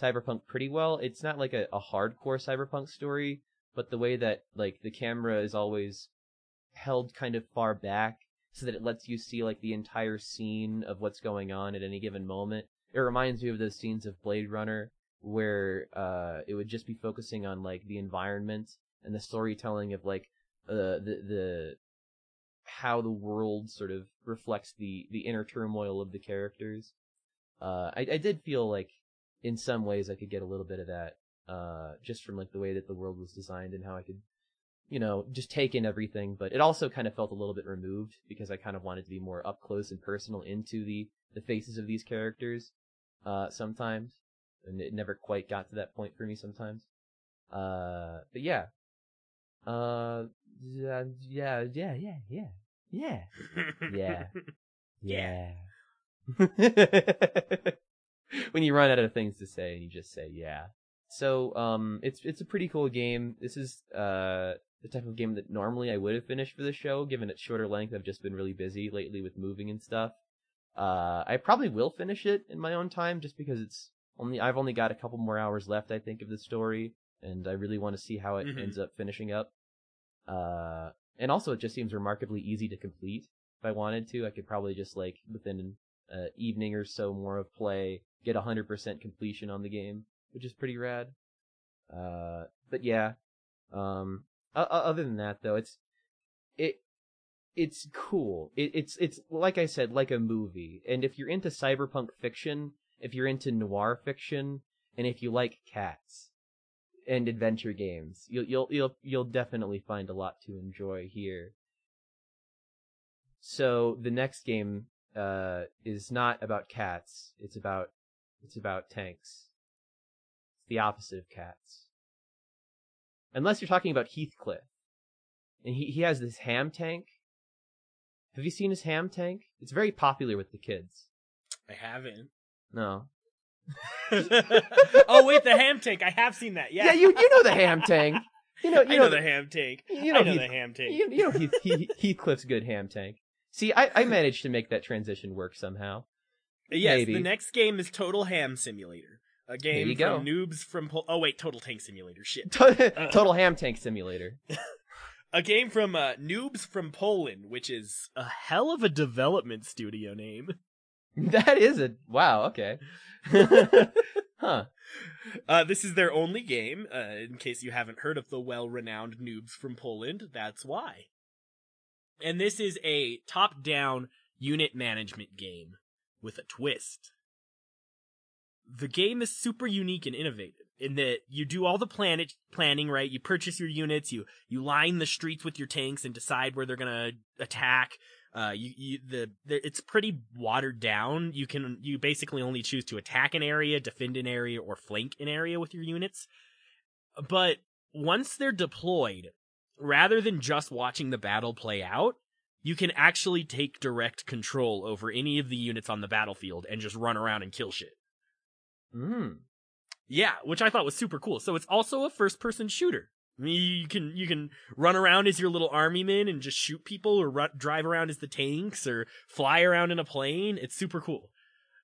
cyberpunk pretty well. It's not like a, a hardcore cyberpunk story, but the way that like the camera is always held kind of far back so that it lets you see like the entire scene of what's going on at any given moment. It reminds me of those scenes of Blade Runner where uh it would just be focusing on like the environment and the storytelling of like uh the the how the world sort of reflects the the inner turmoil of the characters. Uh I I did feel like in some ways I could get a little bit of that uh, just from like the way that the world was designed and how I could, you know, just take in everything. But it also kind of felt a little bit removed because I kind of wanted to be more up close and personal into the the faces of these characters, uh, sometimes, and it never quite got to that point for me sometimes. Uh, but yeah, uh, yeah, yeah, yeah, yeah, yeah, yeah, yeah. <laughs> <laughs> when you run out of things to say, and you just say yeah. So um, it's it's a pretty cool game. This is uh the type of game that normally I would have finished for the show, given its shorter length. I've just been really busy lately with moving and stuff. Uh, I probably will finish it in my own time, just because it's only I've only got a couple more hours left I think of the story and I really want to see how it Mhm. ends up finishing up. Uh and also it just seems remarkably easy to complete. If I wanted to, I could probably just like within an uh, evening or so more of play, get 100% completion on the game, which is pretty rad. Uh, but yeah, um, other than that though, it's, it, it's cool. It, it's, it's, like I said, like a movie. And if you're into cyberpunk fiction, if you're into noir fiction, and if you like cats and adventure games, you'll, you'll, you'll, you'll definitely find a lot to enjoy here. So the next game uh, is not about cats. It's about it's about tanks. It's the opposite of cats. Unless you're talking about Heathcliff, and he he has this ham tank. Have you seen his ham tank? It's very popular with the kids. I haven't. No. <laughs> oh wait, the ham tank. I have seen that. Yeah, Yeah, you you know the ham tank. You know <laughs> you I know, know the ham tank. you know, I know Heath- the ham tank. you, you know Heath, <laughs> Heath, Heathcliff's good ham tank. See, I I managed to make that transition work somehow. yes, maybe. the next game is Total Ham Simulator. A game from go. noobs from Pol- oh wait, Total Tank Simulator. Shit. Total ham tank simulator. A game from uh, Noobz from Poland, which is a hell of a development studio name. <laughs> That is a wow. Okay. <laughs> huh. Uh, this is their only game. Uh, in case you haven't heard of the well-renowned Noobz from Poland, that's why. And this is a top-down unit management game with a twist. The game is super unique and innovative in that you do all the planet planning, right? You purchase your units, you you line the streets with your tanks and decide where they're gonna attack. Uh, you, you the, the it's pretty watered down. You can you basically only choose to attack an area, defend an area, or flank an area with your units. But once they're deployed, rather than just watching the battle play out, you can actually take direct control over any of the units on the battlefield and just run around and kill shit. Mm. Yeah, which I thought was super cool. So it's also a first person shooter. I mean, you can you can run around as your little army men and just shoot people, or drive around as the tanks, or fly around in a plane. It's super cool.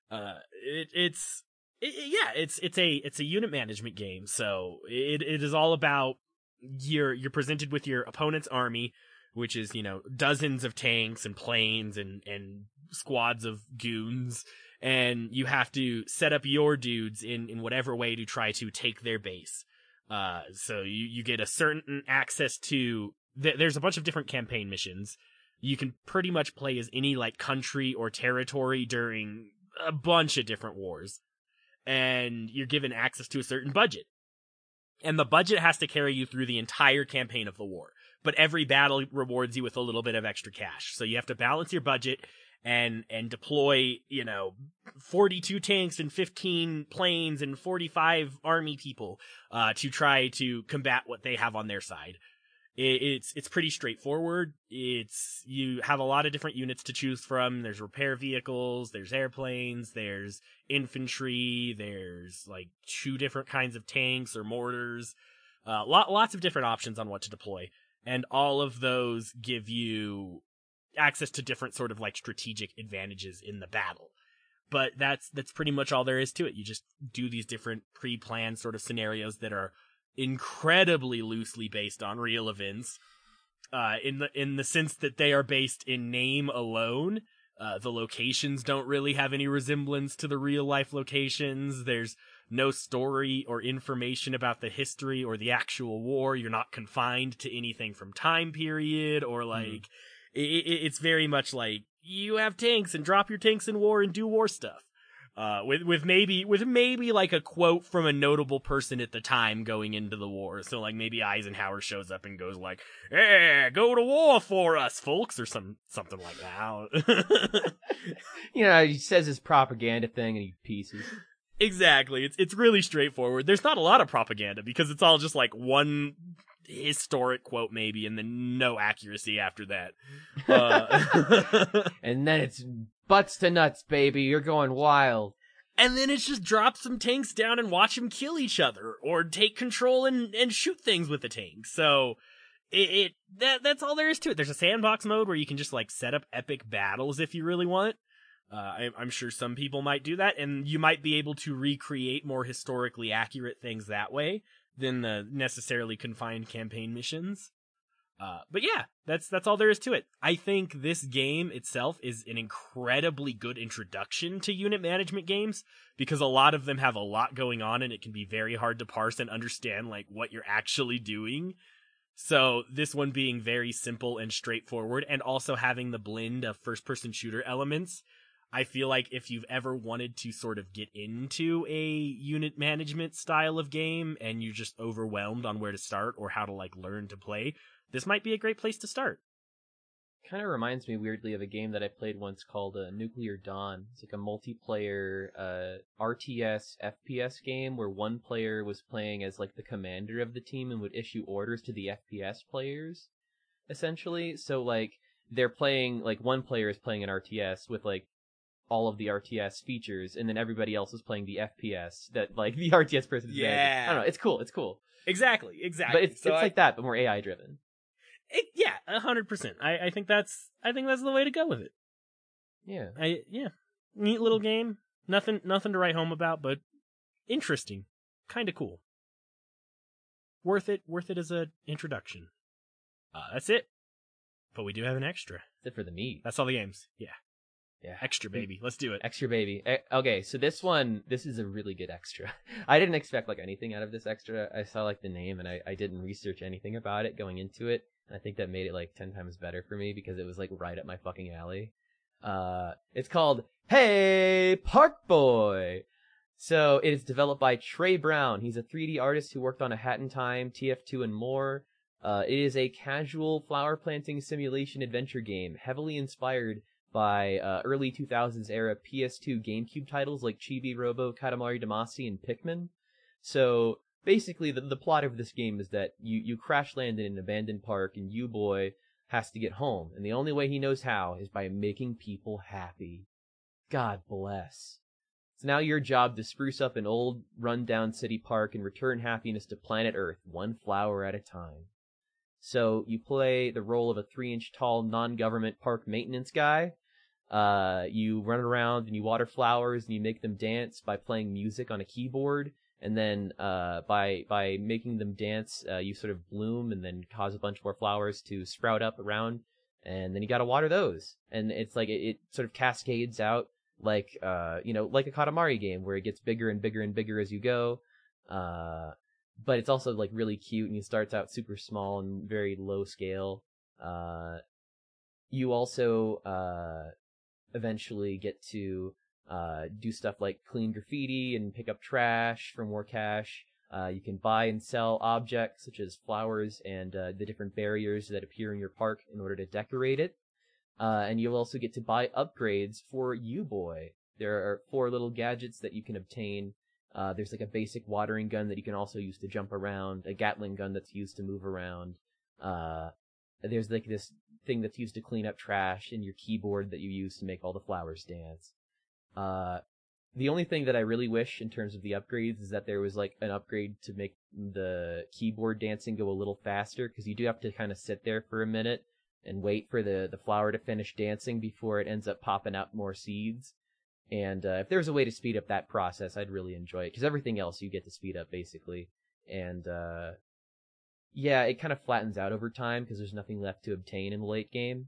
Uh, it, it's it, it- yeah, it's it's a it's a unit management game. So it it is all about you're you're presented with your opponent's army, which is you know dozens of tanks and planes and and squads of goons and you have to set up your dudes in in whatever way to try to take their base. Uh, so you you get a certain access to. Th- there's a bunch of different campaign missions. You can pretty much play as any like country or territory during a bunch of different wars, and you're given access to a certain budget. And the budget has to carry you through the entire campaign of the war. But every battle rewards you with a little bit of extra cash. So you have to balance your budget and and deploy you know 42 tanks and 15 planes and 45 army people uh to try to combat what they have on their side. It, it's it's pretty straightforward. It's you have a lot of different units to choose from. There's repair vehicles there's airplanes there's infantry there's like two different kinds of tanks or mortars. Uh lot, lots of different options on what to deploy. And all of those give you access to different sort of like strategic advantages in the battle. But that's that's pretty much all there is to it. You just do these different pre-planned sort of scenarios that are incredibly loosely based on real events. Uh, in the in the sense that they are based in name alone. Uh, the locations don't really have any resemblance to the real life locations. There's no story or information about the history or the actual war. You're not confined to anything from time period or like it, it, it's very much like you have tanks and drop your tanks in war and do war stuff. Uh, with with maybe with maybe like a quote from a notable person at the time going into the war. So like maybe Eisenhower shows up and goes like, "Hey, go to war for us, folks," or some something like that. <laughs> you know, he says his propaganda thing and he pieces. Exactly. It's it's really straightforward. There's not a lot of propaganda because it's all just like one historic quote maybe and then no accuracy after that. <laughs> Uh, <laughs> and then it's butts to nuts, baby. You're going wild. And then it's just drop some tanks down and watch them kill each other or take control and, and shoot things with the tanks. So it, it that that's all there is to it. There's a sandbox mode where you can just like set up epic battles if you really want. Uh, I, I'm sure some people might do that, and you might be able to recreate more historically accurate things that way than the necessarily confined campaign missions. Uh, but yeah, that's that's all there is to it. I think this game itself is an incredibly good introduction to unit management games because a lot of them have a lot going on and it can be very hard to parse and understand like what you're actually doing. So this one being very simple and straightforward and also having the blend of first person shooter elements I feel like if you've ever wanted to sort of get into a unit management style of game and you're just overwhelmed on where to start or how to like learn to play, this might be a great place to start. Kind of reminds me weirdly of a game that I played once called uh, Nuclear Dawn. It's like a multiplayer uh, RTS FPS game where one player was playing as like the commander of the team and would issue orders to the FPS players, essentially. So like they're playing like one player is playing an RTS with like all of the RTS features, and then everybody else is playing the FPS that like <laughs> the RTS person is Yeah. managing. I don't know. It's cool. It's cool. Exactly, exactly. But it's So it's I- like that, but more AI driven. it, yeah, a hundred percent. I I think that's I think that's the way to go with it. Yeah. I yeah, neat little game. Nothing nothing to write home about, but interesting, kind of cool. Worth it. Worth it as a introduction. Uh, that's it. But we do have an extra. Except for the meat. That's all the games. Yeah, Yeah. extra baby. Let's do it. Extra baby. Okay, so this one, this is a really good extra. <laughs> I didn't expect like anything out of this extra. I saw like the name and I, I didn't research anything about it going into it. And I think that made it like 10 times better for me because it was like right up my fucking alley. Uh, it's called Hey Park Boy. So it is developed by Trey Brown. He's a 3D artist who worked on a Hat in Time, TF2, and more. Uh, it is a casual flower planting simulation adventure game, heavily inspired by uh, early 2000s era PS2 GameCube titles like Chibi Robo, Katamari Damacy, and Pikmin. So basically, the, the plot of this game is that you, you crash land in an abandoned park, and U-Boy has to get home, and the only way he knows how is by making people happy. God bless. It's now your job to spruce up an old, run-down city park and return happiness to planet Earth, one flower at a time. So you play the role of a three-inch tall non-government park maintenance guy. Uh, you run around and you water flowers and you make them dance by playing music on a keyboard. And then, uh, by, by making them dance, uh, you sort of bloom and then cause a bunch more flowers to sprout up around. And then you gotta water those. And it's like, it, it sort of cascades out like, uh, you know, like a Katamari game where it gets bigger and bigger and bigger as you go. Uh, but it's also like really cute and it starts out super small and very low scale. Uh, you also, uh, eventually get to, uh, do stuff like clean graffiti and pick up trash for more cash. Uh, you can buy and sell objects such as flowers and, uh, the different barriers that appear in your park in order to decorate it. Uh, and you'll also get to buy upgrades for U-Boy. There are four little gadgets that you can obtain uh, there's like a basic watering gun that you can also use to jump around, a Gatling gun that's used to move around. Uh, there's like this thing that's used to clean up trash and your keyboard that you use to make all the flowers dance. Uh, the only thing that I really wish in terms of the upgrades is that there was like an upgrade to make the keyboard dancing go a little faster because you do have to kind of sit there for a minute and wait for the, the flower to finish dancing before it ends up popping out more seeds. And uh, if there's a way to speed up that process, I'd really enjoy it because everything else you get to speed up basically. And uh, yeah, it kind of flattens out over time because there's nothing left to obtain in the late game.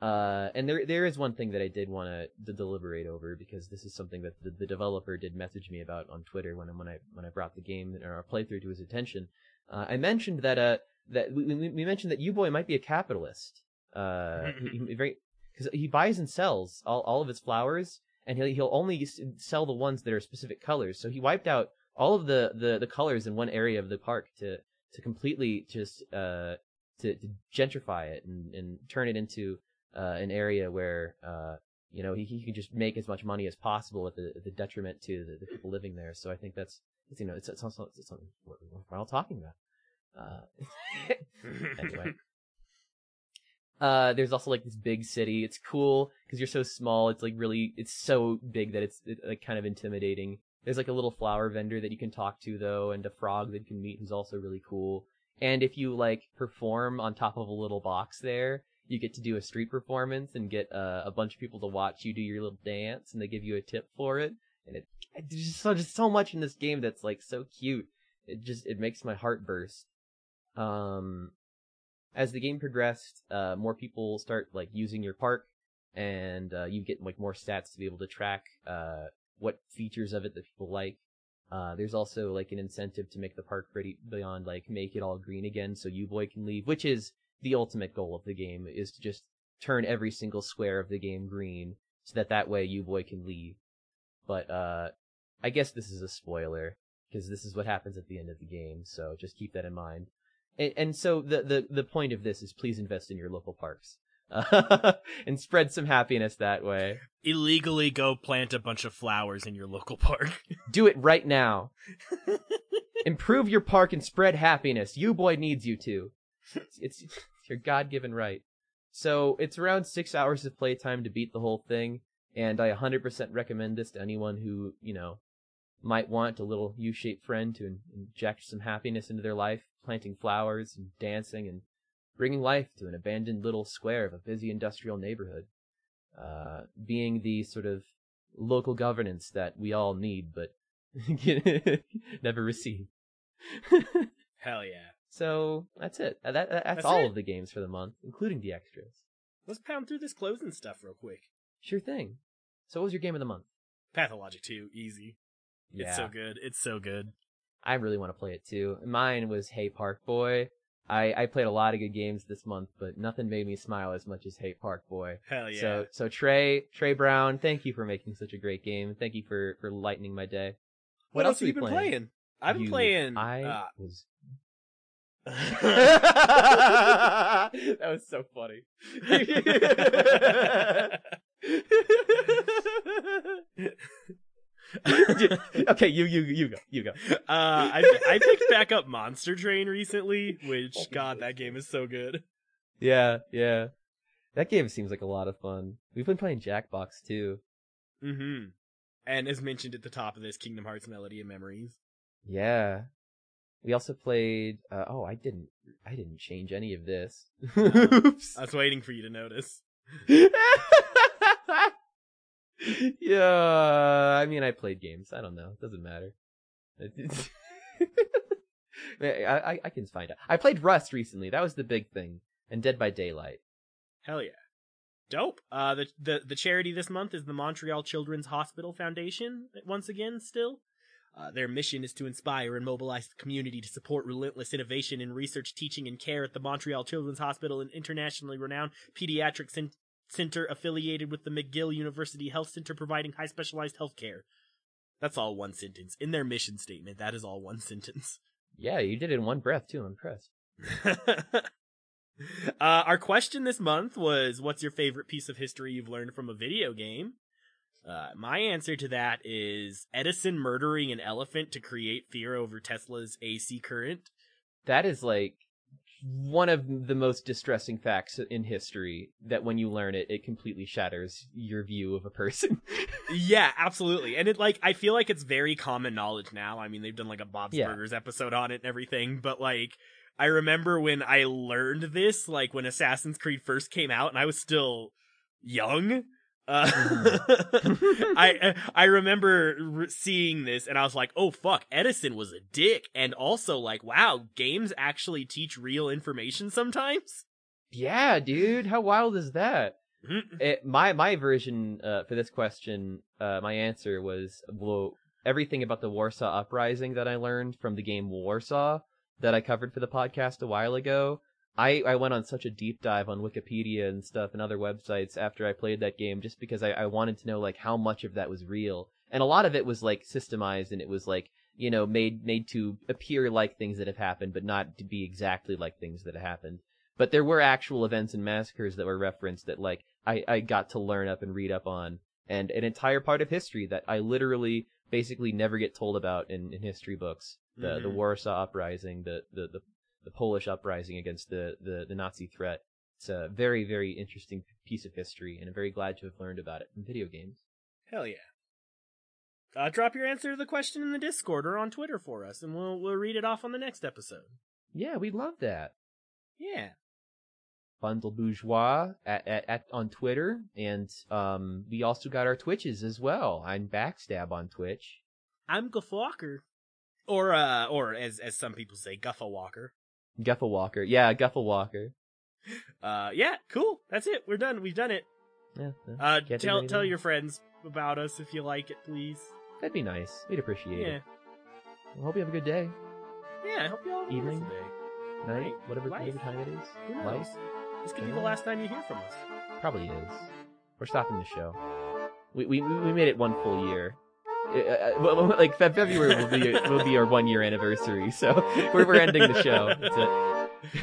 Uh, and there there is one thing that I did want to deliberate over because this is something that the, the developer did message me about on Twitter when when I when I brought the game or our playthrough to his attention. Uh, I mentioned that uh that we, we mentioned that U Boy might be a capitalist. Uh, he, he <laughs> very because he buys and sells all all of his flowers and he'll he'll only sell the ones that are specific colors. So he wiped out all of the the, the colors in one area of the park to to completely just uh to, to gentrify it and, and turn it into uh, an area where uh, you know he, he can just make as much money as possible at the, the detriment to the, the people living there. So I think that's you know it's, it's also it's something we're, we're all talking about. Uh, <laughs> anyway. Uh, there's also like this big city. It's cool because you're so small. It's like really, it's so big that it's it, like kind of intimidating. There's like a little flower vendor that you can talk to though, and a frog that you can meet who's also really cool. And if you like perform on top of a little box there, you get to do a street performance and get uh, a bunch of people to watch you do your little dance, and they give you a tip for it. And it, there's just so just so much in this game that's like so cute. It just it makes my heart burst. Um, as the game progressed, uh, more people start like using your park, and uh, you get like more stats to be able to track uh, what features of it that people like. Uh, there's also like an incentive to make the park pretty beyond like make it all green again, so U-Boy can leave, which is the ultimate goal of the game is to just turn every single square of the game green, so that that way U-Boy can leave. But uh, I guess this is a spoiler because this is what happens at the end of the game, so just keep that in mind. And, and so the, the the point of this is please invest in your local parks <laughs> and spread some happiness that way. Illegally go plant a bunch of flowers in your local park. <laughs> Do it right now. Improve your park and spread happiness. U-Boy needs you to. It's, it's, it's your God given right. So it's around six hours of playtime to beat the whole thing, and I 100% recommend this to anyone who, you know, might want a little U-shaped friend to inject some happiness into their life, planting flowers and dancing and bringing life to an abandoned little square of a busy industrial neighborhood. Uh, being the sort of local governance that we all need, but <laughs> never receive. <laughs> Hell yeah. So that's it. That, that- that's, That's all it? of the games for the month, including the extras. Let's pound through this closing stuff real quick. Sure thing. So what was your game of the month? Pathologic 2, easy. Yeah, It's so good. It's so good. I really want to play it too. Mine was Hey Park Boy. I, I played a lot of good games this month, but nothing made me smile as much as Hey Park Boy. Hell yeah. So so Trey Trey Brown, thank you for making such a great game. Thank you for for lightening my day. what, else have you been playing? I've been You- playing. I uh, was. <laughs> that was so funny. <laughs> <laughs> <laughs> okay, you you you go you go. Uh, I I picked back up Monster Train recently, which God, that game is so good. Yeah yeah, that game seems like a lot of fun. We've been playing Jackbox too. Mm-hmm. And as mentioned at the top of this, Kingdom Hearts Melody and Memories. Yeah. We also played. Uh, oh, I didn't. I didn't change any of this. <laughs> No. Oops. I was waiting for you to notice. <laughs> yeah, I mean, I played games. I don't know. It doesn't matter. <laughs> I, I I can find out. I played Rust recently. That was the big thing. And Dead by Daylight. Hell yeah. Dope. Uh, the, the, the charity this month is the Montreal Children's Hospital Foundation, once again, still. Uh, their mission is to inspire and mobilize the community to support relentless innovation in research, teaching, and care at the Montreal Children's Hospital, an internationally renowned pediatric center affiliated with the McGill University Health Center, providing high specialized health care. That's all one sentence. In their mission statement, that is all one <laughs> sentence. Yeah, you did it in one breath too. I'm impressed. <laughs> uh, our question this month was, "What's your favorite piece of history you've learned from a video game?" Uh, my answer to that is Edison murdering an elephant to create fear over Tesla's AC current. That is like one of the most distressing facts in history. That when you learn it, it completely shatters your view of a person. <laughs> yeah, absolutely. And it like I feel like it's very common knowledge now. I mean, they've done like a Bob's Yeah. Burgers episode on it and everything, but like I remember when I learned this, like when Assassin's Creed first came out and I was still young. Uh, <laughs> I I remember re- seeing this and I was like, "Oh fuck, Edison was a dick." And also like, "Wow, games actually teach real information sometimes." yeah, dude, how wild is that? It, my my version uh, for this question, uh, my answer was well, everything about the Warsaw Uprising that I learned from the game Warsaw that I covered for the podcast a while ago. I, I went on such a deep dive on Wikipedia and stuff and other websites after I played that game just because I, I wanted to know like how much of that was real. And a lot of it was like systemized and it was like, you know, made made to appear like things that have happened, but not to be exactly like things that have happened. But there were actual events and massacres that were referenced that like I, I got to learn up and read up on and an entire part of history that I literally basically never get told about in, in history books. The the Mhm. Warsaw uprising, the, the, the the Polish uprising against the, the, the Nazi threat. It's a very, very interesting piece of history, and I'm very glad to have learned about it from video games. Hell yeah. Uh, drop your answer to the question in the Discord or on Twitter for us, and we'll we'll read it off on the next episode. Yeah, we love that. Yeah. Bundle Bourgeois at, at, at on Twitter, and um, we also got our Twitches as well. I'm Backstab on Twitch. I'm Guff Walker. Or uh or as as some people say, Guffa Walker. Guffle Walker, yeah, Guffle Walker. Uh yeah, cool. That's it. We're done. We've done it. Yeah, yeah. Uh Can't tell tell your friends about us if you like it, please. that'd be nice. We'd appreciate it. Yeah. it. Well, hope you have a good day, Yeah, I hope you all have a Evening. day. night, Right. whatever Life. whatever time it is. Who knows? Life This could be the last time you hear from us. probably is. We're stopping the show. We we we made it one full year. Uh, uh, like February will be will be our one year anniversary, so <laughs> we're we're ending the show. That's it.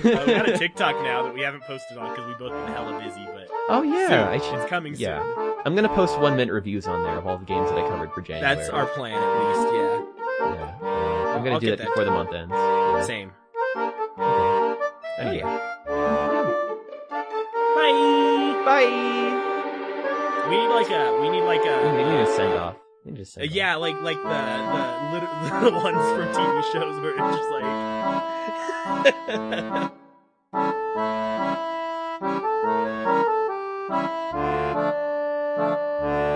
Uh, we got a TikTok now that we haven't posted on because we've both been hella busy, but Oh yeah, soon. I should. it's coming yeah. soon. I'm gonna post one minute reviews on there of all the games that I covered for January. That's our plan, at least. Yeah, Yeah, yeah. I'm gonna I'll do that that before the month ends. Yeah. same. Anyway, Bye. bye. We need like a. We need like a. We need to send off. To Uh, yeah, like like the the, lit- <laughs> the ones from TV shows where it's just like. <laughs>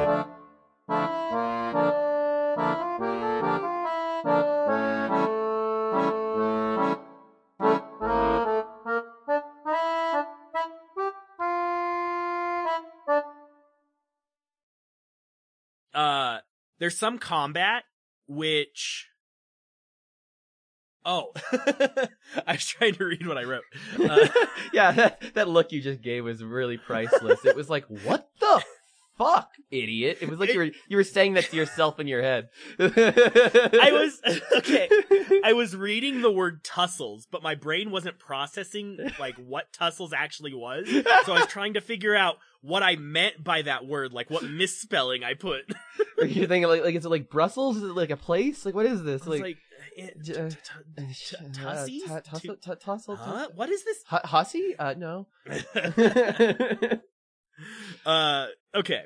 there's some combat which oh <laughs> <laughs> i was trying to read what i wrote <laughs> uh, yeah, that, that look you just gave was really priceless. It was like, what fuck, idiot? It was like you were you were saying that to yourself in your head. i was <laughs> okay i was reading the word tussles but my brain wasn't processing like what tussles actually was so i was trying to figure out what i meant by that word like what misspelling i put Are <laughs> You're thinking like like is it like Brussels? Is it like a place? Like what is this? Like, like, tussle- Tu- tu- tussle? what is this Hu- Hussy? Uh, no. <laughs> uh okay